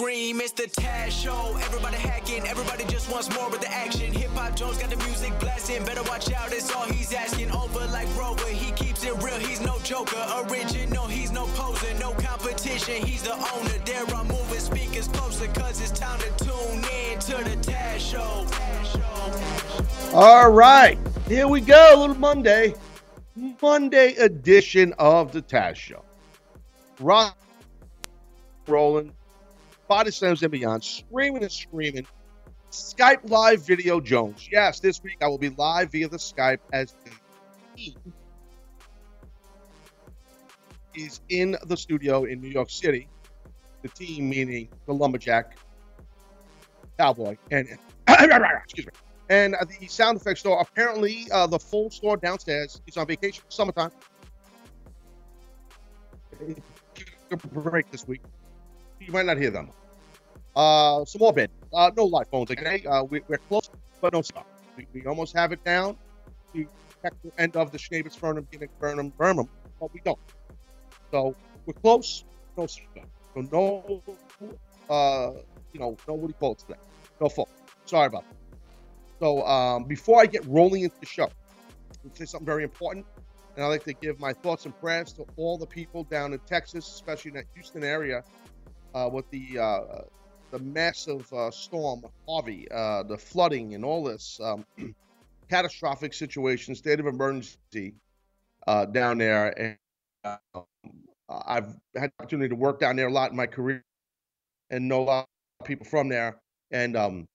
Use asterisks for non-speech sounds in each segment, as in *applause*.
Scream, it's the Taz Show. Everybody hacking, everybody just wants more with the action. Hip Hop Jones got the music blasting, better watch out, it's all he's asking. Over like Rover, he keeps it real, he's no joker. Original, he's no poser, no competition, he's the owner. There I'm moving speakers closer, cause it's time to tune in to the Taz Show. All right, here we go. Little Monday, Monday edition of the Taz Show. Rock rolling, body slams and beyond, screaming and screaming. Skype live video Jones. Yes, this week I will be live via the Skype as the team is in the studio in New York City. The team meaning the lumberjack, cowboy, and *coughs* excuse me. And the sound effects store, apparently, uh, the full store downstairs is on vacation, summertime. Break this week. You might not hear them. Uh, some more. Uh, no live phones, okay? Uh, we, we're close, but no stuff. We, we almost have it down. We the end of the Schnabels, Fernham, Guinness, Burnham, Birmingham, but we don't. So we're close, no stop. So no, uh, you know, no, what do you call it today? No phone. Sorry about that. So um, before I get rolling into the show, I'll say something very important, and I'd like to give my thoughts and prayers to all the people down in Texas, especially in that Houston area, uh, with the uh, the massive uh, storm Harvey, uh, the flooding, and all this um, *clears throat* catastrophic situation, state of emergency uh, down there. And uh, I've had the opportunity to work down there a lot in my career, and know a lot of people from there. And um,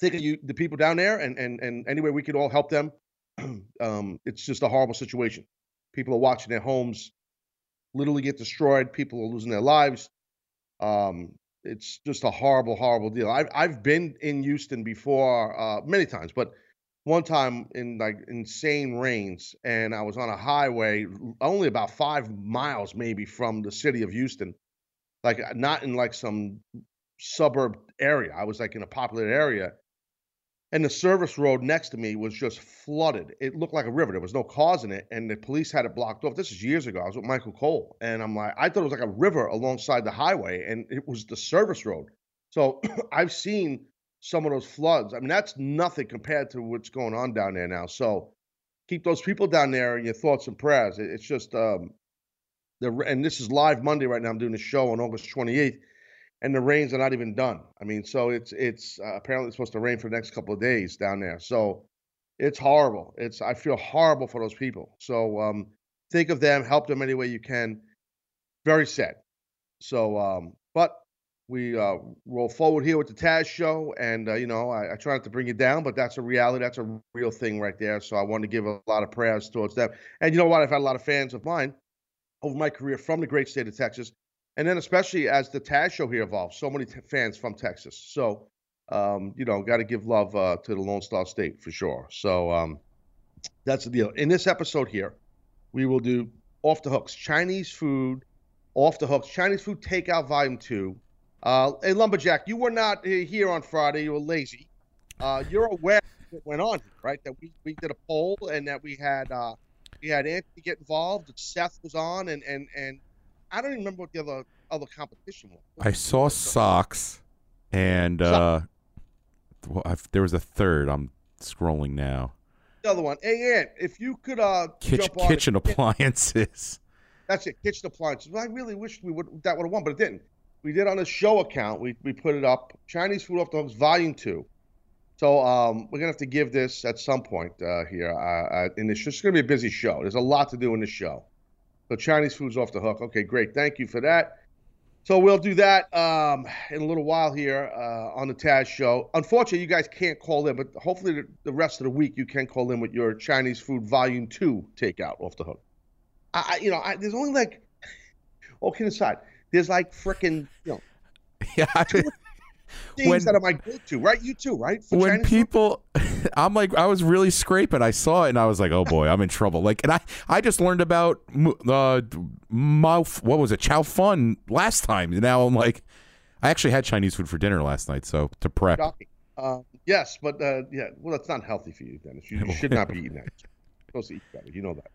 think of you, the people down there, and and and any way we could all help them. *clears throat* um, it's just a horrible situation. People are watching their homes literally get destroyed. People are losing their lives. Um, it's just a horrible, horrible deal. I've I've been in Houston before uh, many times, but one time in like insane rains, and I was on a highway only about five miles maybe from the city of Houston, like not in like some suburb area. I was like in a popular area, and the service road next to me was just flooded. It looked like a river. There was no cars in it, and the police had it blocked off. This is years ago. I was with Michael Cole, and I'm like, I thought it was like a river alongside the highway, and it was the service road. So *coughs* I've seen some of those floods. I mean, that's nothing compared to what's going on down there now. So keep those people down there in your thoughts and prayers. It's just um, the and this is live Monday right now. I'm doing a show on August 28th and the rains are not even done. I mean, so it's it's uh, apparently it's supposed to rain for the next couple of days down there. So it's horrible. It's I feel horrible for those people. So um, think of them, help them any way you can. Very sad. So, um, but we uh, roll forward here with the Taz show, and uh, you know I, I try not to bring it down, but that's a reality. That's a real thing right there. So I want to give a lot of prayers towards them. And you know what? I've had a lot of fans of mine over my career from the great state of Texas and then especially as the Taz show here evolves, so many t- fans from Texas. So, um, you know, got to give love uh, to the Lone Star State for sure. So um, that's the deal. In this episode here, we will do off the hooks Chinese food, off the hooks Chinese food takeout volume two. Uh, hey, lumberjack, you were not uh, here on Friday. You were lazy. Uh, you're aware what went on right? That we, we did a poll and that we had uh, we had Anthony get involved. Seth was on, and and and I don't even remember what the other other competition was. I saw socks, and uh, well, I've, there was a third. I'm scrolling now. The other one. Hey, Ant, if you could uh Kitchen, on kitchen appliances. That's it, kitchen appliances. I really wish we would that would have won, but it didn't. We did on a show account. We we put it up. Chinese food off the hooks, volume two. So um, we're gonna have to give this at some point uh, here. Uh, uh, and it's just gonna be a busy show. There's a lot to do in this show. So Chinese food's off the hook. Okay, great. Thank you for that. So we'll do that um, in a little while here uh, on the Taz show. Unfortunately, you guys can't call in, but hopefully the, the rest of the week you can call in with your Chinese food volume two takeout off the hook. I, you know, I, there's only like, all kidding aside, there's like freaking, you know, *laughs* yeah, I, things when- that are my go-to, right? You too, right? For when people *laughs* i'm like i was really scraping i saw it and i was like oh boy i'm in trouble like and i i just learned about uh mouth what was it chow fun last time and now i'm like i actually had chinese food for dinner last night so to prep. Um, yes, but uh, yeah, well, that's not healthy for you, Dennis. You, you should not be eating that. *laughs* You're supposed to eat better. You know that.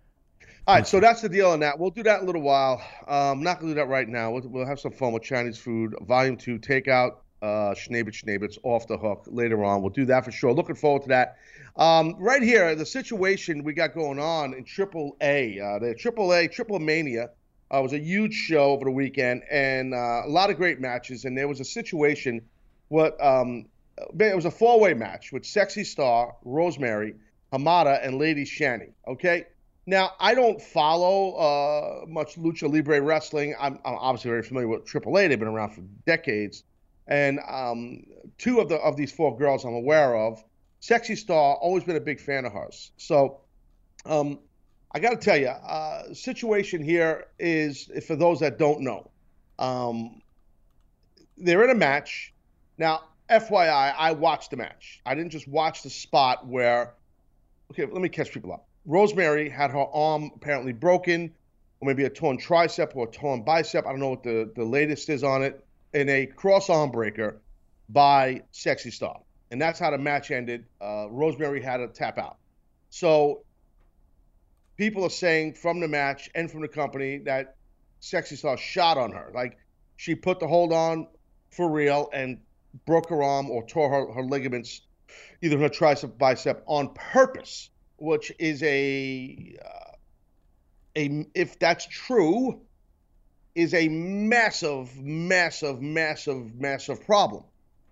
All right, so that's the deal on that. We'll do that in a little while. I'm um, not gonna do that right now. We'll, we'll have some fun with Chinese food. Volume two, takeout, uh, Schnabitz, Schnabitz, off the hook later on. We'll do that for sure. Looking forward to that. Um, right here, the situation we got going on in Triple A, uh, the Triple A, Triple Mania, uh, was a huge show over the weekend and uh, a lot of great matches. And there was a situation, what um, it was a four-way match with Sexy Star, Rosemary, Hamada, and Lady Shani. Okay. Now I don't follow uh, much lucha libre wrestling. I'm, I'm obviously very familiar with AAA. They've been around for decades, and um, two of the of these four girls I'm aware of. Sexy Star, always been a big fan of hers. So, um, I got to tell you, uh, situation here is for those that don't know, um, they're in a match. Now, FYI, I watched the match. I didn't just watch the spot where. Okay, let me catch people up. Rosemary had her arm apparently broken, or maybe a torn tricep or a torn bicep. I don't know what the, the latest is on it. In a cross arm breaker by Sexy Star. And that's how the match ended. Uh, Rosemary had to tap out. So people are saying from the match and from the company that Sexy Star shot on her. Like she put the hold on for real and broke her arm or tore her, her ligaments, either her tricep, bicep, on purpose, which is a, uh, a if that's true, is a massive, massive, massive, massive problem.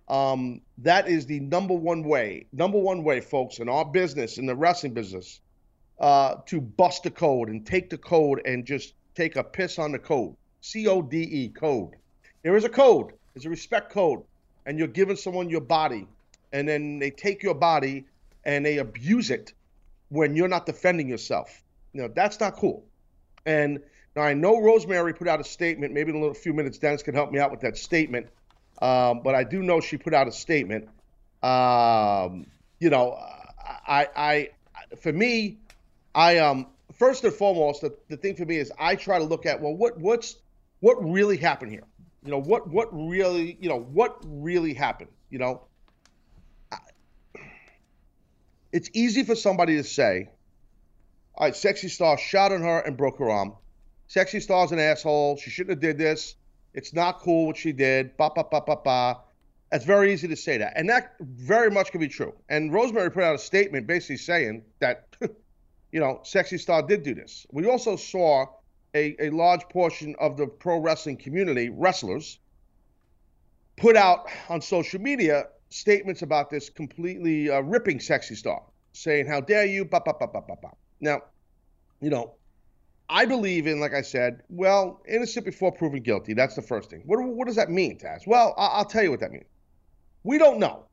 Um, that is the number one way, number one way, folks, in our business, in the wrestling business, uh, to bust the code and take the code and just take a piss on the code. C O D E code. There is a code. There's a respect code, and you're giving someone your body, and then they take your body and they abuse it when you're not defending yourself. You know that's not cool. And now I know Rosemary put out a statement. Maybe in a little few minutes, Dennis can help me out with that statement. Um, but I do know she put out a statement. Um, you know, I, I, for me, I um first and foremost, the, the thing for me is I try to look at well, what what's what really happened here? You know, what what really you know what really happened? You know, I, it's easy for somebody to say, all right, sexy star shot on her and broke her arm. Sexy star's an asshole. She shouldn't have did this. It's not cool what she did. Ba ba ba ba ba. It's very easy to say that, and that very much can be true. And Rosemary put out a statement basically saying that, *laughs* you know, Sexy Star did do this. We also saw a, a large portion of the pro wrestling community, wrestlers, put out on social media statements about this completely uh, ripping Sexy Star, saying, "How dare you?" Ba ba ba ba ba ba. Now, you know, I believe in, like I said, well, innocent before proven guilty. That's the first thing. What, what does that mean, Taz? Well, I, will tell you what that means. We don't know.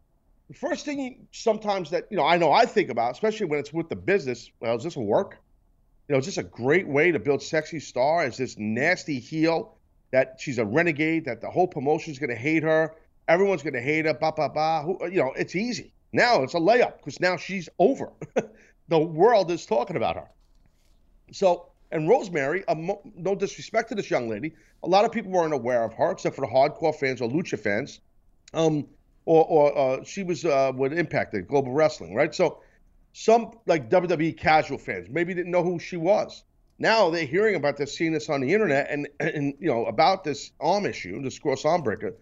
The first thing sometimes that, you know, I know I think about, especially when it's with the business, well, is this a work? You know, is this a great way to build Sexy Star? Is this nasty heel that she's a renegade, that the whole promotion's going to hate her? Everyone's going to hate her, ba, ba, ba. Who, you know, it's easy. Now it's a layup because now she's over. *laughs* the world is talking about her. So, and Rosemary, no disrespect to this young lady, a lot of people weren't aware of her except for the hardcore fans or lucha fans. Um, or, or uh, she was uh, with Impact Global Wrestling, right? So some like WWE casual fans maybe didn't know who she was. Now they're hearing about this, seeing this on the internet, and and you know about this arm issue, this cross arm breaker,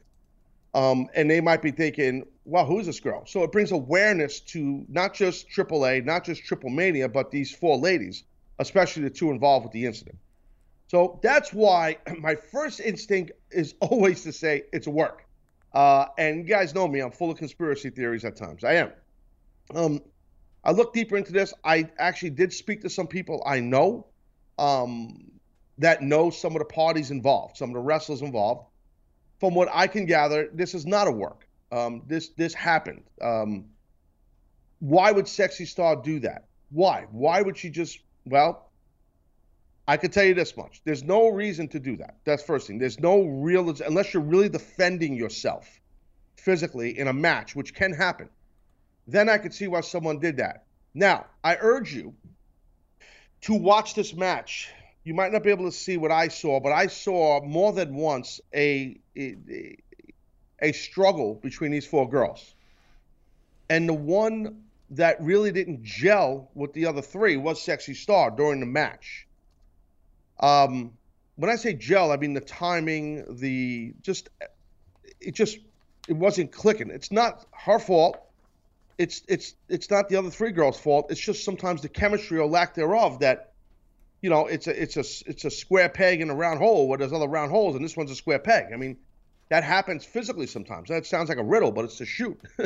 um, and they might be thinking, "Wow, who's this girl?" So it brings awareness to not just AAA, not just Triple Mania, but these four ladies, especially the two involved with the incident. So that's why *clears throat* my first instinct is *laughs* always to say it's a work. Uh, and you guys know me, I'm full of conspiracy theories at times. I am. Um, I looked deeper into this. I actually did speak to some people I know um, that know some of the parties involved, some of the wrestlers involved. From what I can gather, this is not a work. Um, this this happened. Um, why would Sexy Star do that? Why? Why would she just? Well, I could tell you this much: there's no reason to do that. That's first thing. There's no real unless you're really defending yourself. physically in a match, which can happen, then I could see why someone did that. Now, I urge you to watch this match. You might not be able to see what I saw, but I saw more than once a a, a struggle between these four girls. And the one that really didn't gel with the other three was Sexy Star during the match. Um, when I say gel, I mean the timing, the just it just it wasn't clicking. It's not her fault. It's it's it's not the other three girls' fault. It's just sometimes the chemistry or lack thereof that you know it's a it's a it's a square peg in a round hole where there's other round holes, and this one's a square peg. I mean, that happens physically sometimes. That sounds like a riddle, but it's a shoot. *laughs*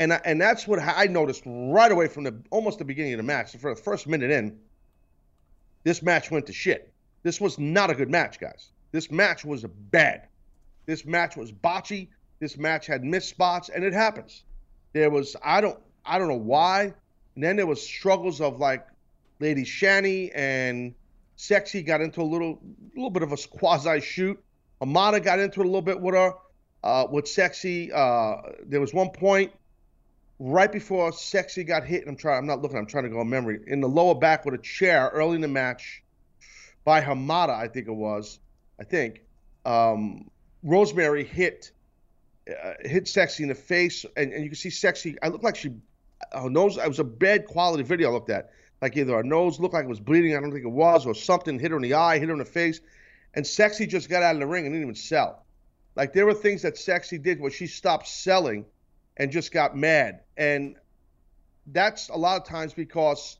and I, and that's what I noticed right away from the almost the beginning of the match. For the first minute in, this match went to shit. This was not a good match, guys. This match was bad. This match was botchy. This match had missed spots, and it happens. There was I don't I don't know why. And then there was struggles of like Lady Shani and Sexy got into a little little bit of a quasi shoot. Amada got into it a little bit with her, uh, with Sexy. Uh, there was one point right before Sexy got hit, and I'm trying I'm not looking, I'm trying to go on memory, in the lower back with a chair early in the match by Hamada, I think it was. I think. Um, Rosemary hit uh, hit Sexy in the face, and, and you can see Sexy. I looked like she, her nose. It was a bad quality video I looked at. Like either her nose looked like it was bleeding. I don't think it was, or something hit her in the eye, hit her in the face, and Sexy just got out of the ring and didn't even sell. Like there were things that Sexy did where she stopped selling, and just got mad, and that's a lot of times because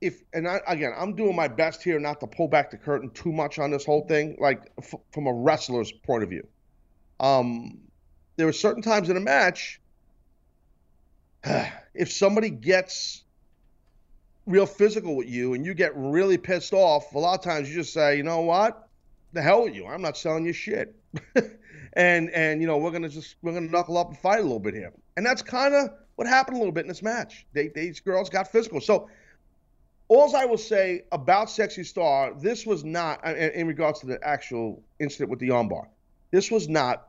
if and I, again i'm doing my best here not to pull back the curtain too much on this whole thing like f- from a wrestler's point of view um there are certain times in a match, *sighs* if somebody gets real physical with you and you get really pissed off, a lot of times you just say, you know what? The hell with you. I'm not selling you shit. *laughs* and and you know, we're gonna just we're gonna knuckle up and fight a little bit here. And that's kind of what happened a little bit in this match. They, these girls got physical. So all I will say about Sexy Star, this was not uh, in, in regards to the actual incident with the armbar. This was not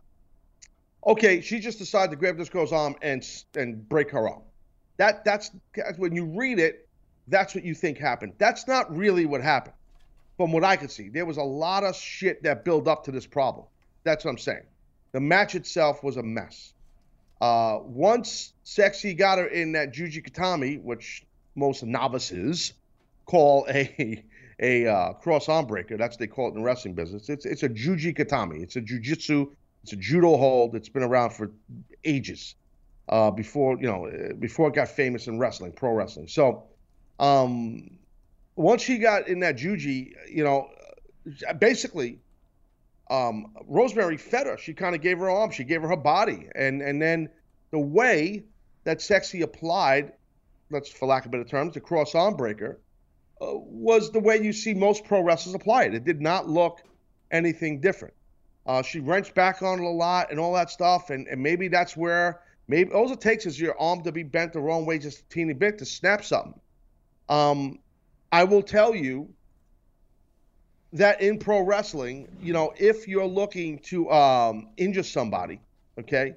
okay, she just decided to grab this girl's arm and and break her arm. That that's when you read it, that's what you think happened. That's not really what happened, from what I could see. There was a lot of shit that built up to this problem. That's what I'm saying. The match itself was a mess. Uh, once Sexy got her in that Juji Gatame, which most novices call *laughs* a a uh, cross arm breaker. That's what they call it in the wrestling business. It's it's a Juji Gatame. It's a jujitsu it's a judo hold. It's been around for ages. Uh, before you know, before it got famous in wrestling, pro wrestling. So, um, once she got in that juji, you know, basically, um, Rosemary fed her. She kind of gave her arm. She gave her her body, and and then the way that Sexy applied, let's for lack of better terms, the cross arm breaker, uh, was the way you see most pro wrestlers apply it. It did not look anything different. Uh, she wrenched back on it a lot and all that stuff, and, and maybe that's where maybe all it takes is your arm to be bent the wrong way just a teeny bit to snap something. Um, I will tell you that in pro wrestling, you know, if you're looking to um, injure somebody, okay,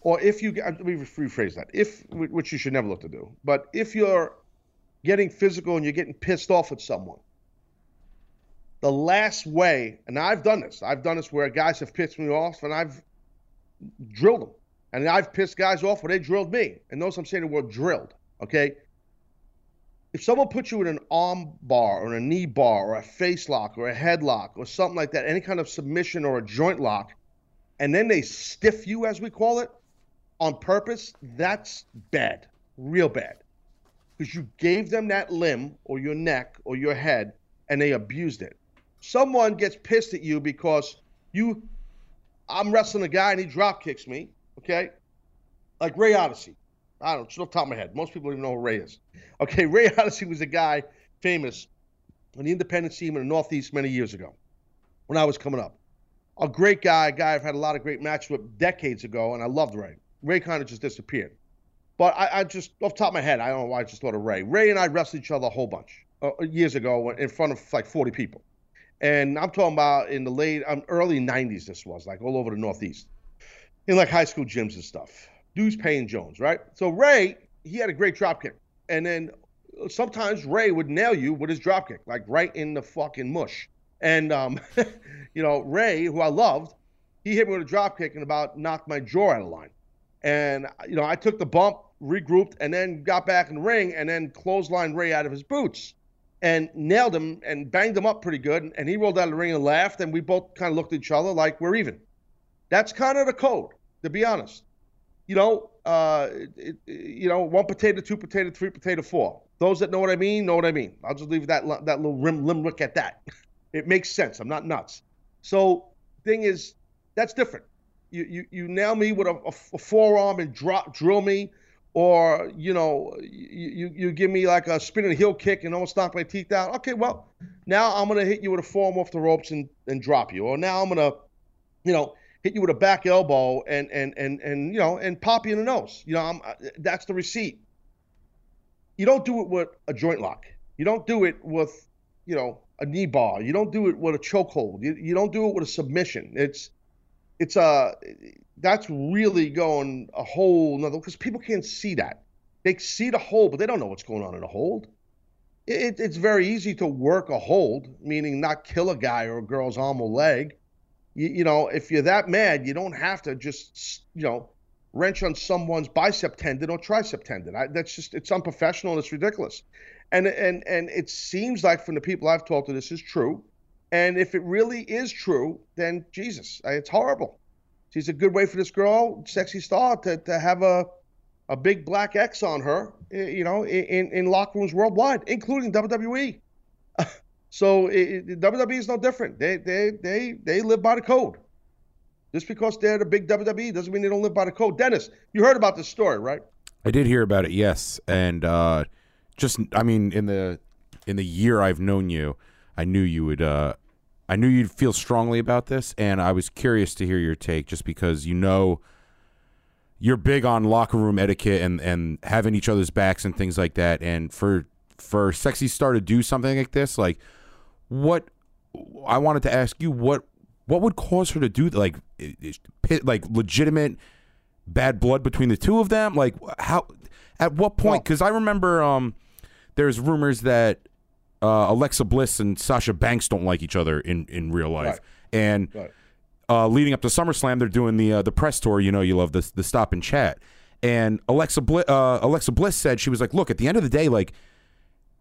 or if you let me rephrase that, if which you should never look to do, but if you're getting physical and you're getting pissed off at someone, the last way, and I've done this. I've done this where guys have pissed me off, and I've drilled them, and I've pissed guys off where they drilled me. And notice I'm saying the word drilled. Okay. If someone puts you in an arm bar or a knee bar or a face lock or a headlock or something like that, any kind of submission or a joint lock, and then they stiff you, as we call it, on purpose, that's bad, real bad. Because you gave them that limb or your neck or your head and they abused it someone gets pissed at you because you I'm wrestling a guy and he drop kicks me, okay? Like Ray Odyssey. I don't know, just off the top of my head. Most people don't even know who Ray is. Okay, Ray *laughs* Odyssey was a guy famous on the independent scene in the Northeast many years ago when I was coming up. A great guy, a guy I've had a lot of great matches with decades ago, and I loved Ray. Ray kind of just disappeared. But I, I, just, off the top of my head, I don't know why I just thought of Ray. Ray and I wrestled each other a whole bunch uh, years ago in front of like 40 people and I'm talking about in the late, um, early '90s. This was like all over the Northeast, in like high school gyms and stuff. Dude's paying Jones, right? So Ray, he had a great drop kick, and then sometimes Ray would nail you with his drop kick, like right in the fucking mush. And um, *laughs* you know, Ray, who I loved, he hit me with a drop kick and about knocked my jaw out of line. And you know, I took the bump, regrouped, and then got back in the ring, and then clotheslined Ray out of his boots, and nailed him and banged him up pretty good. And he rolled out of the ring and laughed, and we both kind of looked at each other like we're even. That's kind of the code, to be honest. You know, uh, you know, one potato, two potato, three potato, four. Those that know what I mean know what I mean. I'll just leave that that little rim limerick at that. *laughs* it makes sense. I'm not nuts. So, thing is, that's different. You you you nail me with a, a, a forearm and drop drill me, or you know you you give me like a spinning heel kick and almost knock my teeth out. Okay, well now I'm gonna hit you with a forearm off the ropes and and drop you, or now I'm gonna, you know hit you with a back elbow and and and and you know and pop you in the nose. You know, I'm, uh, that's the receipt. You don't do it with a joint lock. You don't do it with you know a knee bar. You don't do it with a chokehold. You, you don't do it with a submission. It's it's a uh, that's really going a whole another because people can't see that. They see the hold, but they don't know what's going on in a hold. It, it's very easy to work a hold, meaning not kill a guy or a girl's arm or leg you, you know, if you're that mad, you don't have to just, you know, wrench on someone's bicep tendon or tricep tendon. I, that's just it's unprofessional and it's ridiculous. And and and it seems like from the people I've talked to, this is true. And if it really is true, then Jesus, it's horrible. She's a good way for this girl, sexy star, to, to have a a big black X on her, eh, you know, in, in locker rooms worldwide, including WWE. *laughs* So it, it, WWE is no different. They they they they live by the code. Just because they're the big WWE doesn't mean they don't live by the code. Dennis, you heard about this story, right? I did hear about it, yes. And uh, just I mean, in the in the year I've known you, I knew you would uh, I knew you'd feel strongly about this, and I was curious to hear your take, just because you know you're big on locker room etiquette and and having each other's backs and things like that. And for for Sexy Star to do something like this, like what I wanted to ask you what what would cause her to do like like legitimate bad blood between the two of them like how at what point because well, i remember um there's rumors that uh, alexa bliss and sasha banks don't like each other in in real life right. and right. Uh, leading up to SummerSlam, they're doing the uh, the press tour. You know, you love the the stop and chat. And Alexa Bliss, uh, Alexa Bliss said she was like, "Look, at the end of the day, like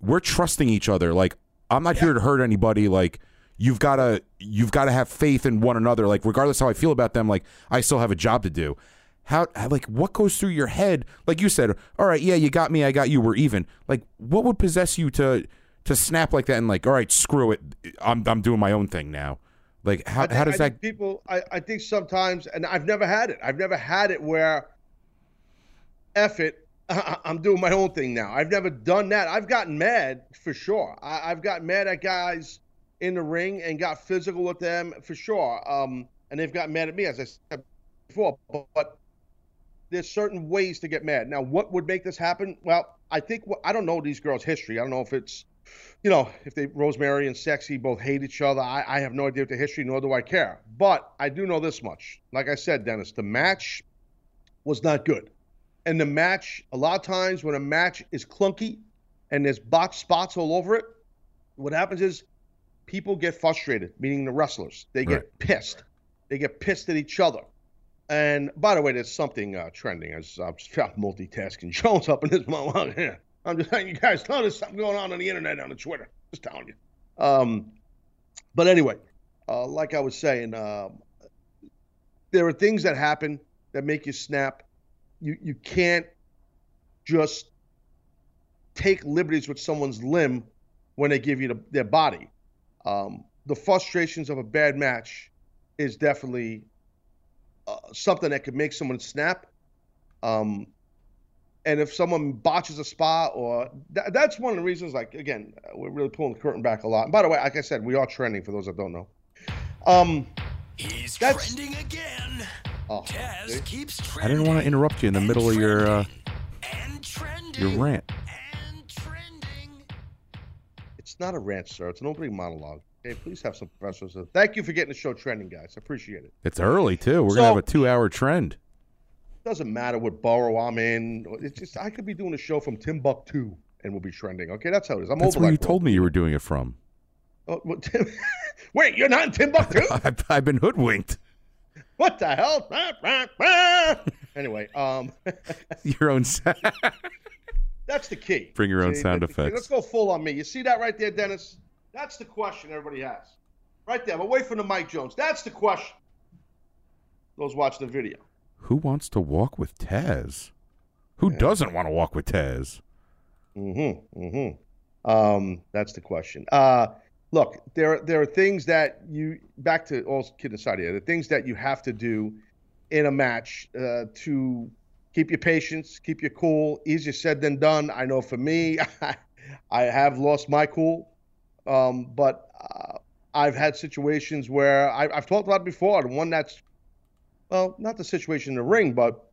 we're trusting each other. Like I'm not yeah. here to hurt anybody. Like you've got to you've got to have faith in one another. Like regardless how I feel about them, like I still have a job to do. How like what goes through your head? Like you said, all right, yeah, you got me, I got you, we're even. Like what would possess you to to snap like that and like, all right, screw it, I'm I'm doing my own thing now. Like how think, how does that people? I I think sometimes, and I've never had it. I've never had it where, F it, *laughs* I'm doing my own thing now. I've never done that. I've gotten mad for sure. I, have gotten mad at guys in the ring and got physical with them for sure. Um, and they've gotten mad at me, as I said before. But, but, there's certain ways to get mad. Now, what would make this happen? Well, I think I don't know these girls' history. I don't know if it's, you know, if they Rosemary and Sexy both hate each other. I, I have no idea what the history, nor do I care. But I do know this much. Like I said, Dennis, the match was not good and the match, a lot of times when a match is clunky and there's botch spots all over it, what happens is people get frustrated, meaning the wrestlers. They get right. pissed. They get pissed at each other. And by the way, there's something uh, trending as I'm multitasking *laughs* Jones up in this moment. *laughs* I'm just letting you guys know there's something going on on the internet on the Twitter. Just telling you. Um, but anyway, uh, like I was saying, uh, there are things that happen that make you snap you you can't just take liberties with someone's limb when they give you the, their body. Um, the frustrations of a bad match is definitely uh, something that could make someone snap. Um, and if someone botches a spot, or th- that's one of the reasons. Like again, we're really pulling the curtain back a lot. And by the way, like I said, we are trending for those that don't know. Um, He's trending again. Oh, keeps I didn't want to interrupt you in the middle of your uh, your rant. It's not a rant, sir. It's an opening monologue. Okay, please have some professionalism. Thank you for getting the show trending, guys. I appreciate it. It's early too. We're so, gonna have a two-hour trend. doesn't matter what borough I'm in. It's just I could be doing a show from Timbuktu and we'll be trending. Okay, that's how it is. I'm That's over where you that told me you were doing it from. Oh, what, *laughs* Tim- Wait, you're not in Timbuktu? *laughs* I've, I've been hoodwinked. What the hell? anyway, um, *laughs* Your own. sound. *laughs* that's the key. Bring your own See, sound effects. Let's go full on me. You see that right there, Dennis? That's the question everybody has. Right there. Away from the Mike Jones. That's the question. Those watch the video. Who wants to walk with Taz? Who doesn't want to walk with Taz? Mm-hmm. Mm-hmm. Um, that's the question. Uh, look, there there are things that you back to all kidding aside here. The things that you have to do in a match uh, to keep your patience, keep your cool. Easier said than done. I know for me, *laughs* I have lost my cool, um, but uh, I've had situations where I, I've talked about before. The one that's well, not the situation in the ring, but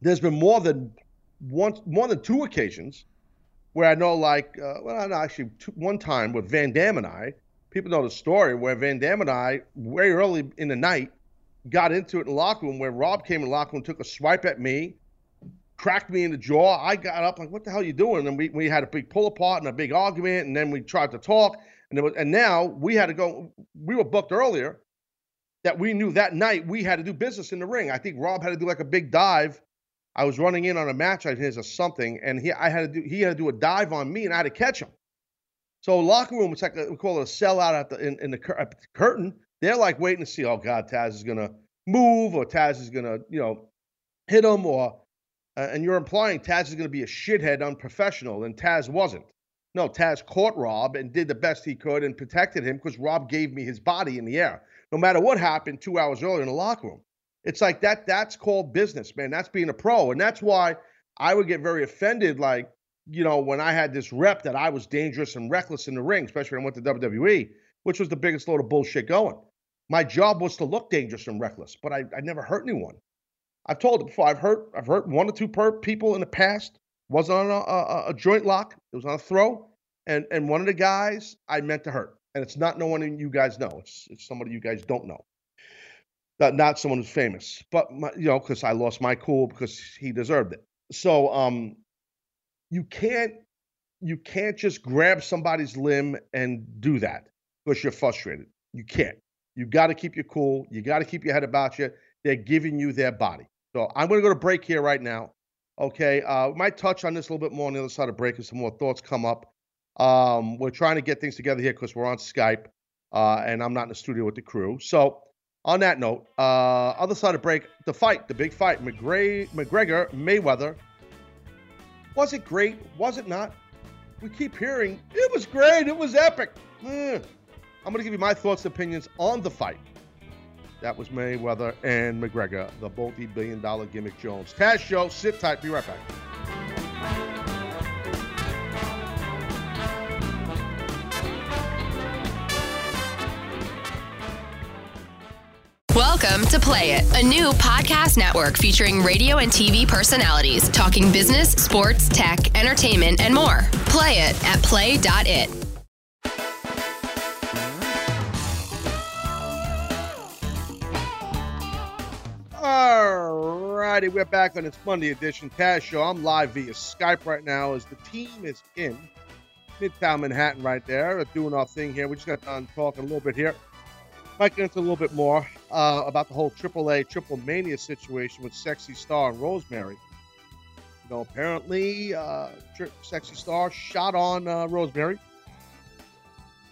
there's been more than one, more than two occasions where I know, like, uh, well, no, actually, two, one time with Van Dam and I, people know the story where Van Dam and I, very early in the night, got into it in the locker room where Rob came in the locker room, took a swipe at me, cracked me in the jaw. I got up like, "What the hell are you doing?" And we, we had a big pull apart and a big argument, and then we tried to talk, and was, and now we had to go. We were booked earlier. That we knew that night we had to do business in the ring. I think Rob had to do like a big dive. I was running in on a match I his or something, and he I had to do he had to do a dive on me, and I had to catch him. So locker room, it's like a, we call it a sellout at the in, in the, cur- the curtain. They're like waiting to see, oh God, Taz is gonna move, or Taz is gonna you know hit him, or uh, and you're implying Taz is gonna be a shithead, unprofessional, and Taz wasn't. No, Taz caught Rob and did the best he could and protected him because Rob gave me his body in the air. No matter what happened two hours earlier in the locker room. It's like that. That's called business, man. That's being a pro, and that's why I would get very offended. Like, you know, when I had this rep that I was dangerous and reckless in the ring, especially when I went to WWE, which was the biggest load of bullshit going. My job was to look dangerous and reckless, but I, I never hurt anyone. I've told it before. I've hurt I've hurt one or two per people in the past. Wasn't on a, a, a joint lock. It was on a throw, and and one of the guys I meant to hurt, and it's not no one you guys know. It's it's somebody you guys don't know not, not someone who's famous, but my, you know, because I lost my cool because he deserved it. So, um, you can't you can't just grab somebody's limb and do that because you're frustrated. You can't. You got to keep your cool. You got to keep your head about you. They're giving you their body. So I'm going to go to break here right now. Okay, uh, we might touch on this a little bit more on the other side of break as some more thoughts come up. Um, we're trying to get things together here because we're on Skype, uh, and I'm not in the studio with the crew. So on that note, uh, other side of break, the fight, the big fight, McGray, McGregor, Mayweather. Was it great? Was it not? We keep hearing it was great, it was epic. Eh. I'm going to give you my thoughts and opinions on the fight. That was Mayweather and McGregor, the multi billion dollar gimmick Jones. Taz Show, sit tight, be right back. Welcome to Play It, a new podcast network featuring radio and TV personalities talking business, sports, tech, entertainment, and more. Play it at play.it. All righty, we're back on this Monday edition Taz Show. I'm live via Skype right now as the team is in Midtown Manhattan right there, doing our thing here. We just got done talking a little bit here. Might get into a little bit more uh, about the whole AAA Triple Mania situation with Sexy Star and Rosemary. You know, apparently, uh, Tri- Sexy Star shot on uh, Rosemary,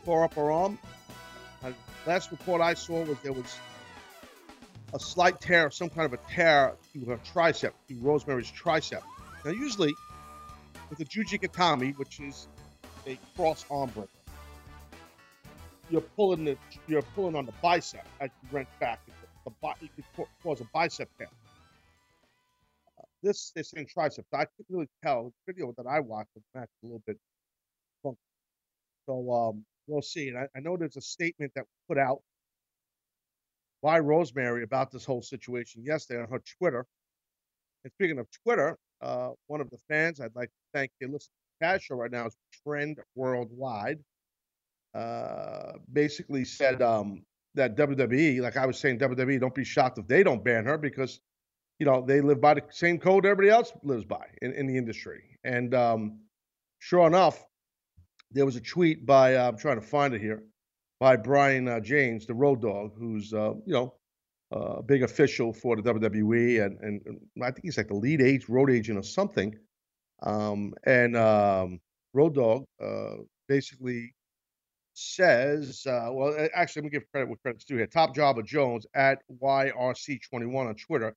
tore up her arm. Uh, last report I saw was there was a slight tear, some kind of a tear to her tricep, to Rosemary's tricep. Now, usually with the Jujigatame, which is a cross arm break, you're pulling the you're pulling on the bicep as you wrench back. The, bi- it could cause a bicep tear. Uh, this they're saying tricep. I couldn't really tell. The video that I watched was match a little bit funky. So um, we'll see. And I, I know there's a statement that was put out by Rosemary about this whole situation yesterday on her Twitter. And speaking of Twitter, uh, one of the fans I'd like to thank you. Listen, Taz Show right now is trend worldwide. Uh, basically said um, that WWE, like I was saying, WWE, don't be shocked if they don't ban her because, you know, they live by the same code everybody else lives by in, in the industry. And um, sure enough, there was a tweet by uh, I'm trying to find it here by Brian uh, James, the Road Dogg, who's uh, you know uh, a big official for the WWE, and, and and I think he's like the lead age road agent or something. Um, and um, Road Dogg uh, basically says, uh, well, actually, let me give credit what credit's due here. Top Jobber Jones at YRC21 on Twitter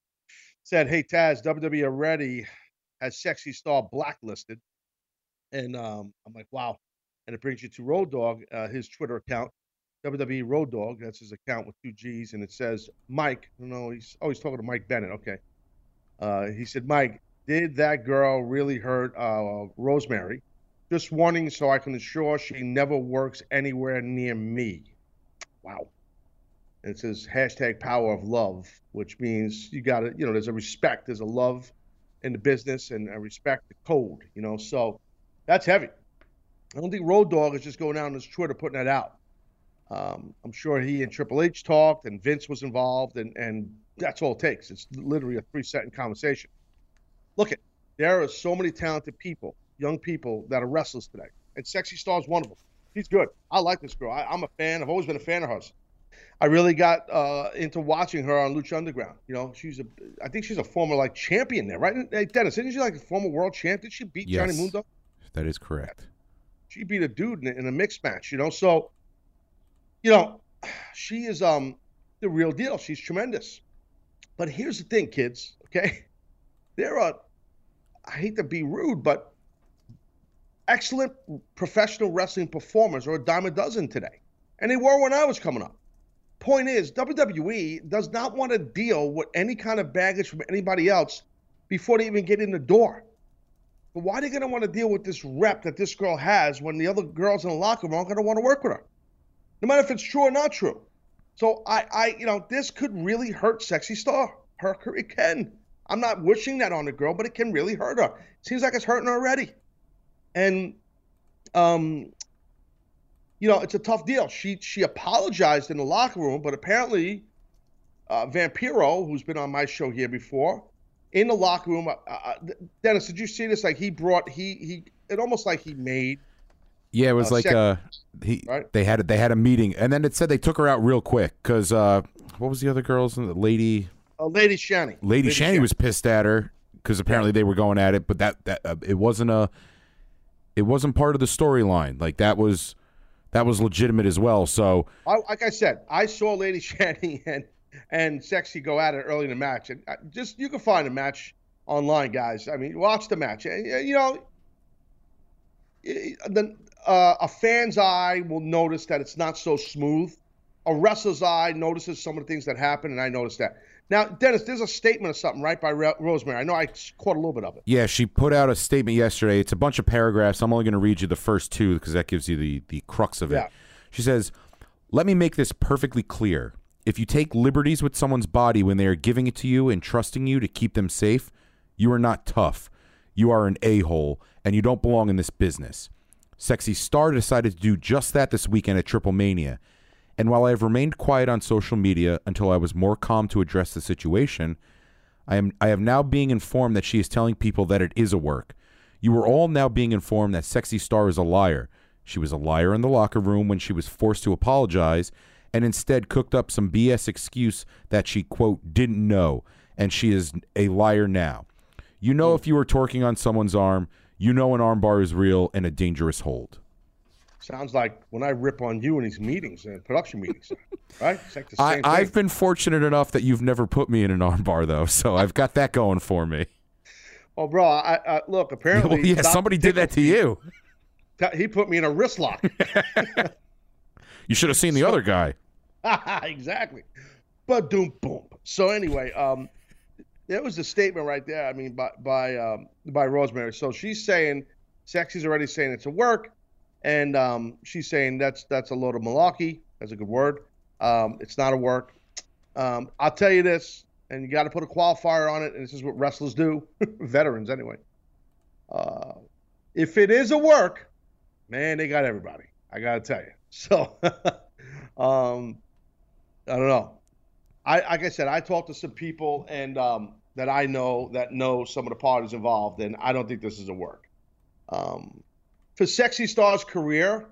said, "Hey Taz, WWE already has Sexy Star blacklisted," and um, I'm like, "Wow!" And it brings you to Road Dogg, uh, his Twitter account, WWE Road Dogg. That's his account with two G's, and it says, "Mike." No, he's oh, he's talking to Mike Bennett. Okay. Uh, he said, "Mike, did that girl really hurt uh, Rosemary?" Just warning so I can ensure she never works anywhere near me. Wow. And it says hashtag power of love, which means you got to, you know, there's a respect, there's a love in the business and a respect the code, you know. So that's heavy. I don't think Road Dogg is just going out on his Twitter putting that out. Um, I'm sure he and Triple H talked and Vince was involved, and, and that's all it takes. It's literally a three second conversation. Look at there are so many talented people, young people that are wrestlers today, and Sexy Star's one of them. She's good. I like this girl. I, I'm a fan. I've always been a fan of hers. I really got uh, into watching her on Lucha Underground. You know, she's a, I think she's a former like champion there, right? Hey, Dennis, isn't she like a former world champ? Did she beat Johnny Yes. Mundo? That is correct. She beat a dude in, in a mixed match. You know, so, you know, she is um the real deal. She's tremendous. But here's the thing, kids. Okay, *laughs* there are. I hate to be rude, but excellent professional wrestling performers or a dime a dozen today, and they were when I was coming up. Point is, WWE does not want to deal with any kind of baggage from anybody else before they even get in the door. But why are they going to want to deal with this rep that this girl has when the other girls in the locker room aren't going to want to work with her? No matter if it's true or not true. So I, I, you know, this could really hurt Sexy Star. Her, it can. I'm not wishing that on the girl, but it can really hurt her. Seems like it's hurting her already. And, um, you know, it's a tough deal. She she apologized in the locker room, but apparently, uh, Vampiro, who's been on my show here before, in the locker room. Uh, uh, Dennis, did you see this? Like he brought he he. It almost like he made. Yeah, it was Uh, like uh, he right? they had they had a meeting, and then it said they took her out real quick because uh, what was the other girls? The lady Uh, Lady Shani. Lady, Shani was pissed at her because apparently they were going at it, but that that uh, it wasn't a it wasn't part of the storyline. Like that was that was legitimate as well. So I, like I said, I saw Lady *laughs* Shani and and Sexy go at it early in the match, and uh, just you can find a match online, guys. I mean, watch the match. Uh, You know, the uh, a fan's eye will notice that it's not so smooth. A wrestler's eye notices some of the things that happen, and I noticed that. Now, Dennis, there's a statement of something, right, by Ro- Rosemary. I know I caught a little bit of it. yeah, she put out a statement yesterday. It's a bunch of paragraphs. I'm only going to read you the first two because that gives you the the crux of it. Yeah. She says, "Let me make this perfectly clear. If you take liberties with someone's body when they are giving it to you and trusting you to keep them safe, you are not tough. You are an a-hole and you don't belong in this business." Sexy Star decided to do just that this weekend at Triple Mania. And while I have remained quiet on social media until I was more calm to address the situation, I am I am now being informed that she is telling people that it is a work. You are all now being informed that Sexy Star is a liar. She was a liar in the locker room when she was forced to apologize and instead cooked up some BS excuse that she quote didn't know and she is a liar now. You know if you were torquing on someone's arm, you know an armbar is real and a dangerous hold. Sounds like when I rip on you in these meetings, uh, production meetings, right? It's like the I, same thing. I've been fortunate enough that you've never put me in an armbar though, so I've got that going for me. Oh, bro, I, I look. Apparently, Well, yeah, Doc somebody did that to you. He put me in a wrist lock. *laughs* *laughs* You should have seen the other guy. *laughs* exactly. But doom boom. So anyway, um, there was a statement right there. I mean, by by um, by Rosemary. So she's saying, Sexy's already saying it's a work, and um, she's saying that's that's a load of malarkey. That's a good word. Um, it's not a work. Um, I'll tell you this, and you got to put a qualifier on it. And this is what wrestlers do, *laughs* veterans anyway. Uh, if it is a work, man, they got everybody. I gotta tell you. *laughs* So, *laughs* um, I don't know. I like I said, I talked to some people, and um, that I know that know some of the parties involved, and I don't think this is a work. Um, for Sexy Star's career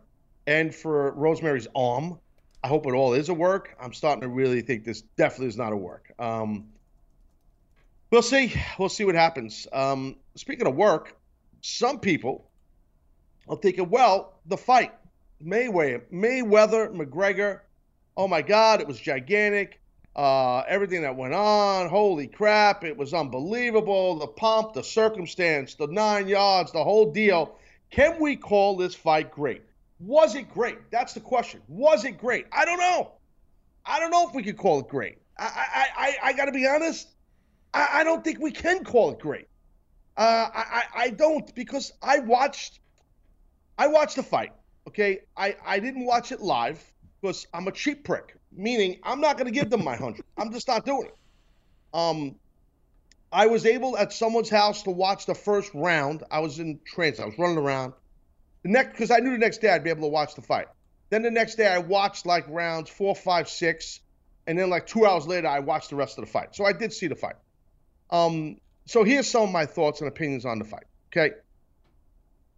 and for Rosemary's arm, I hope it all is a work. I'm starting to really think this definitely is not a work. Um, we'll see. We'll see what happens. Um, speaking of work, some people are thinking, well, the fight, Mayweather, Mayweather, McGregor. Oh my God, it was gigantic. Uh, everything that went on, holy crap, it was unbelievable. The pomp, the circumstance, the nine yards, the whole deal. Can we call this fight great? Was it great? That's the question. Was it great? I don't know. I don't know if we could call it great. I I I, I got to be honest. I, I don't think we can call it great. Uh, I I don't because I watched I watched the fight. Okay, I I didn't watch it live because I'm a cheap prick. Meaning I'm not going to give them my hundred. I'm just not doing it. Um, I was able at someone's house to watch the first round. I was in trance. I was running around. The next, because I knew the next day I'd be able to watch the fight. Then the next day I watched like rounds four, five, six, and then like two hours later I watched the rest of the fight. So I did see the fight. Um, so here's some of my thoughts and opinions on the fight. Okay.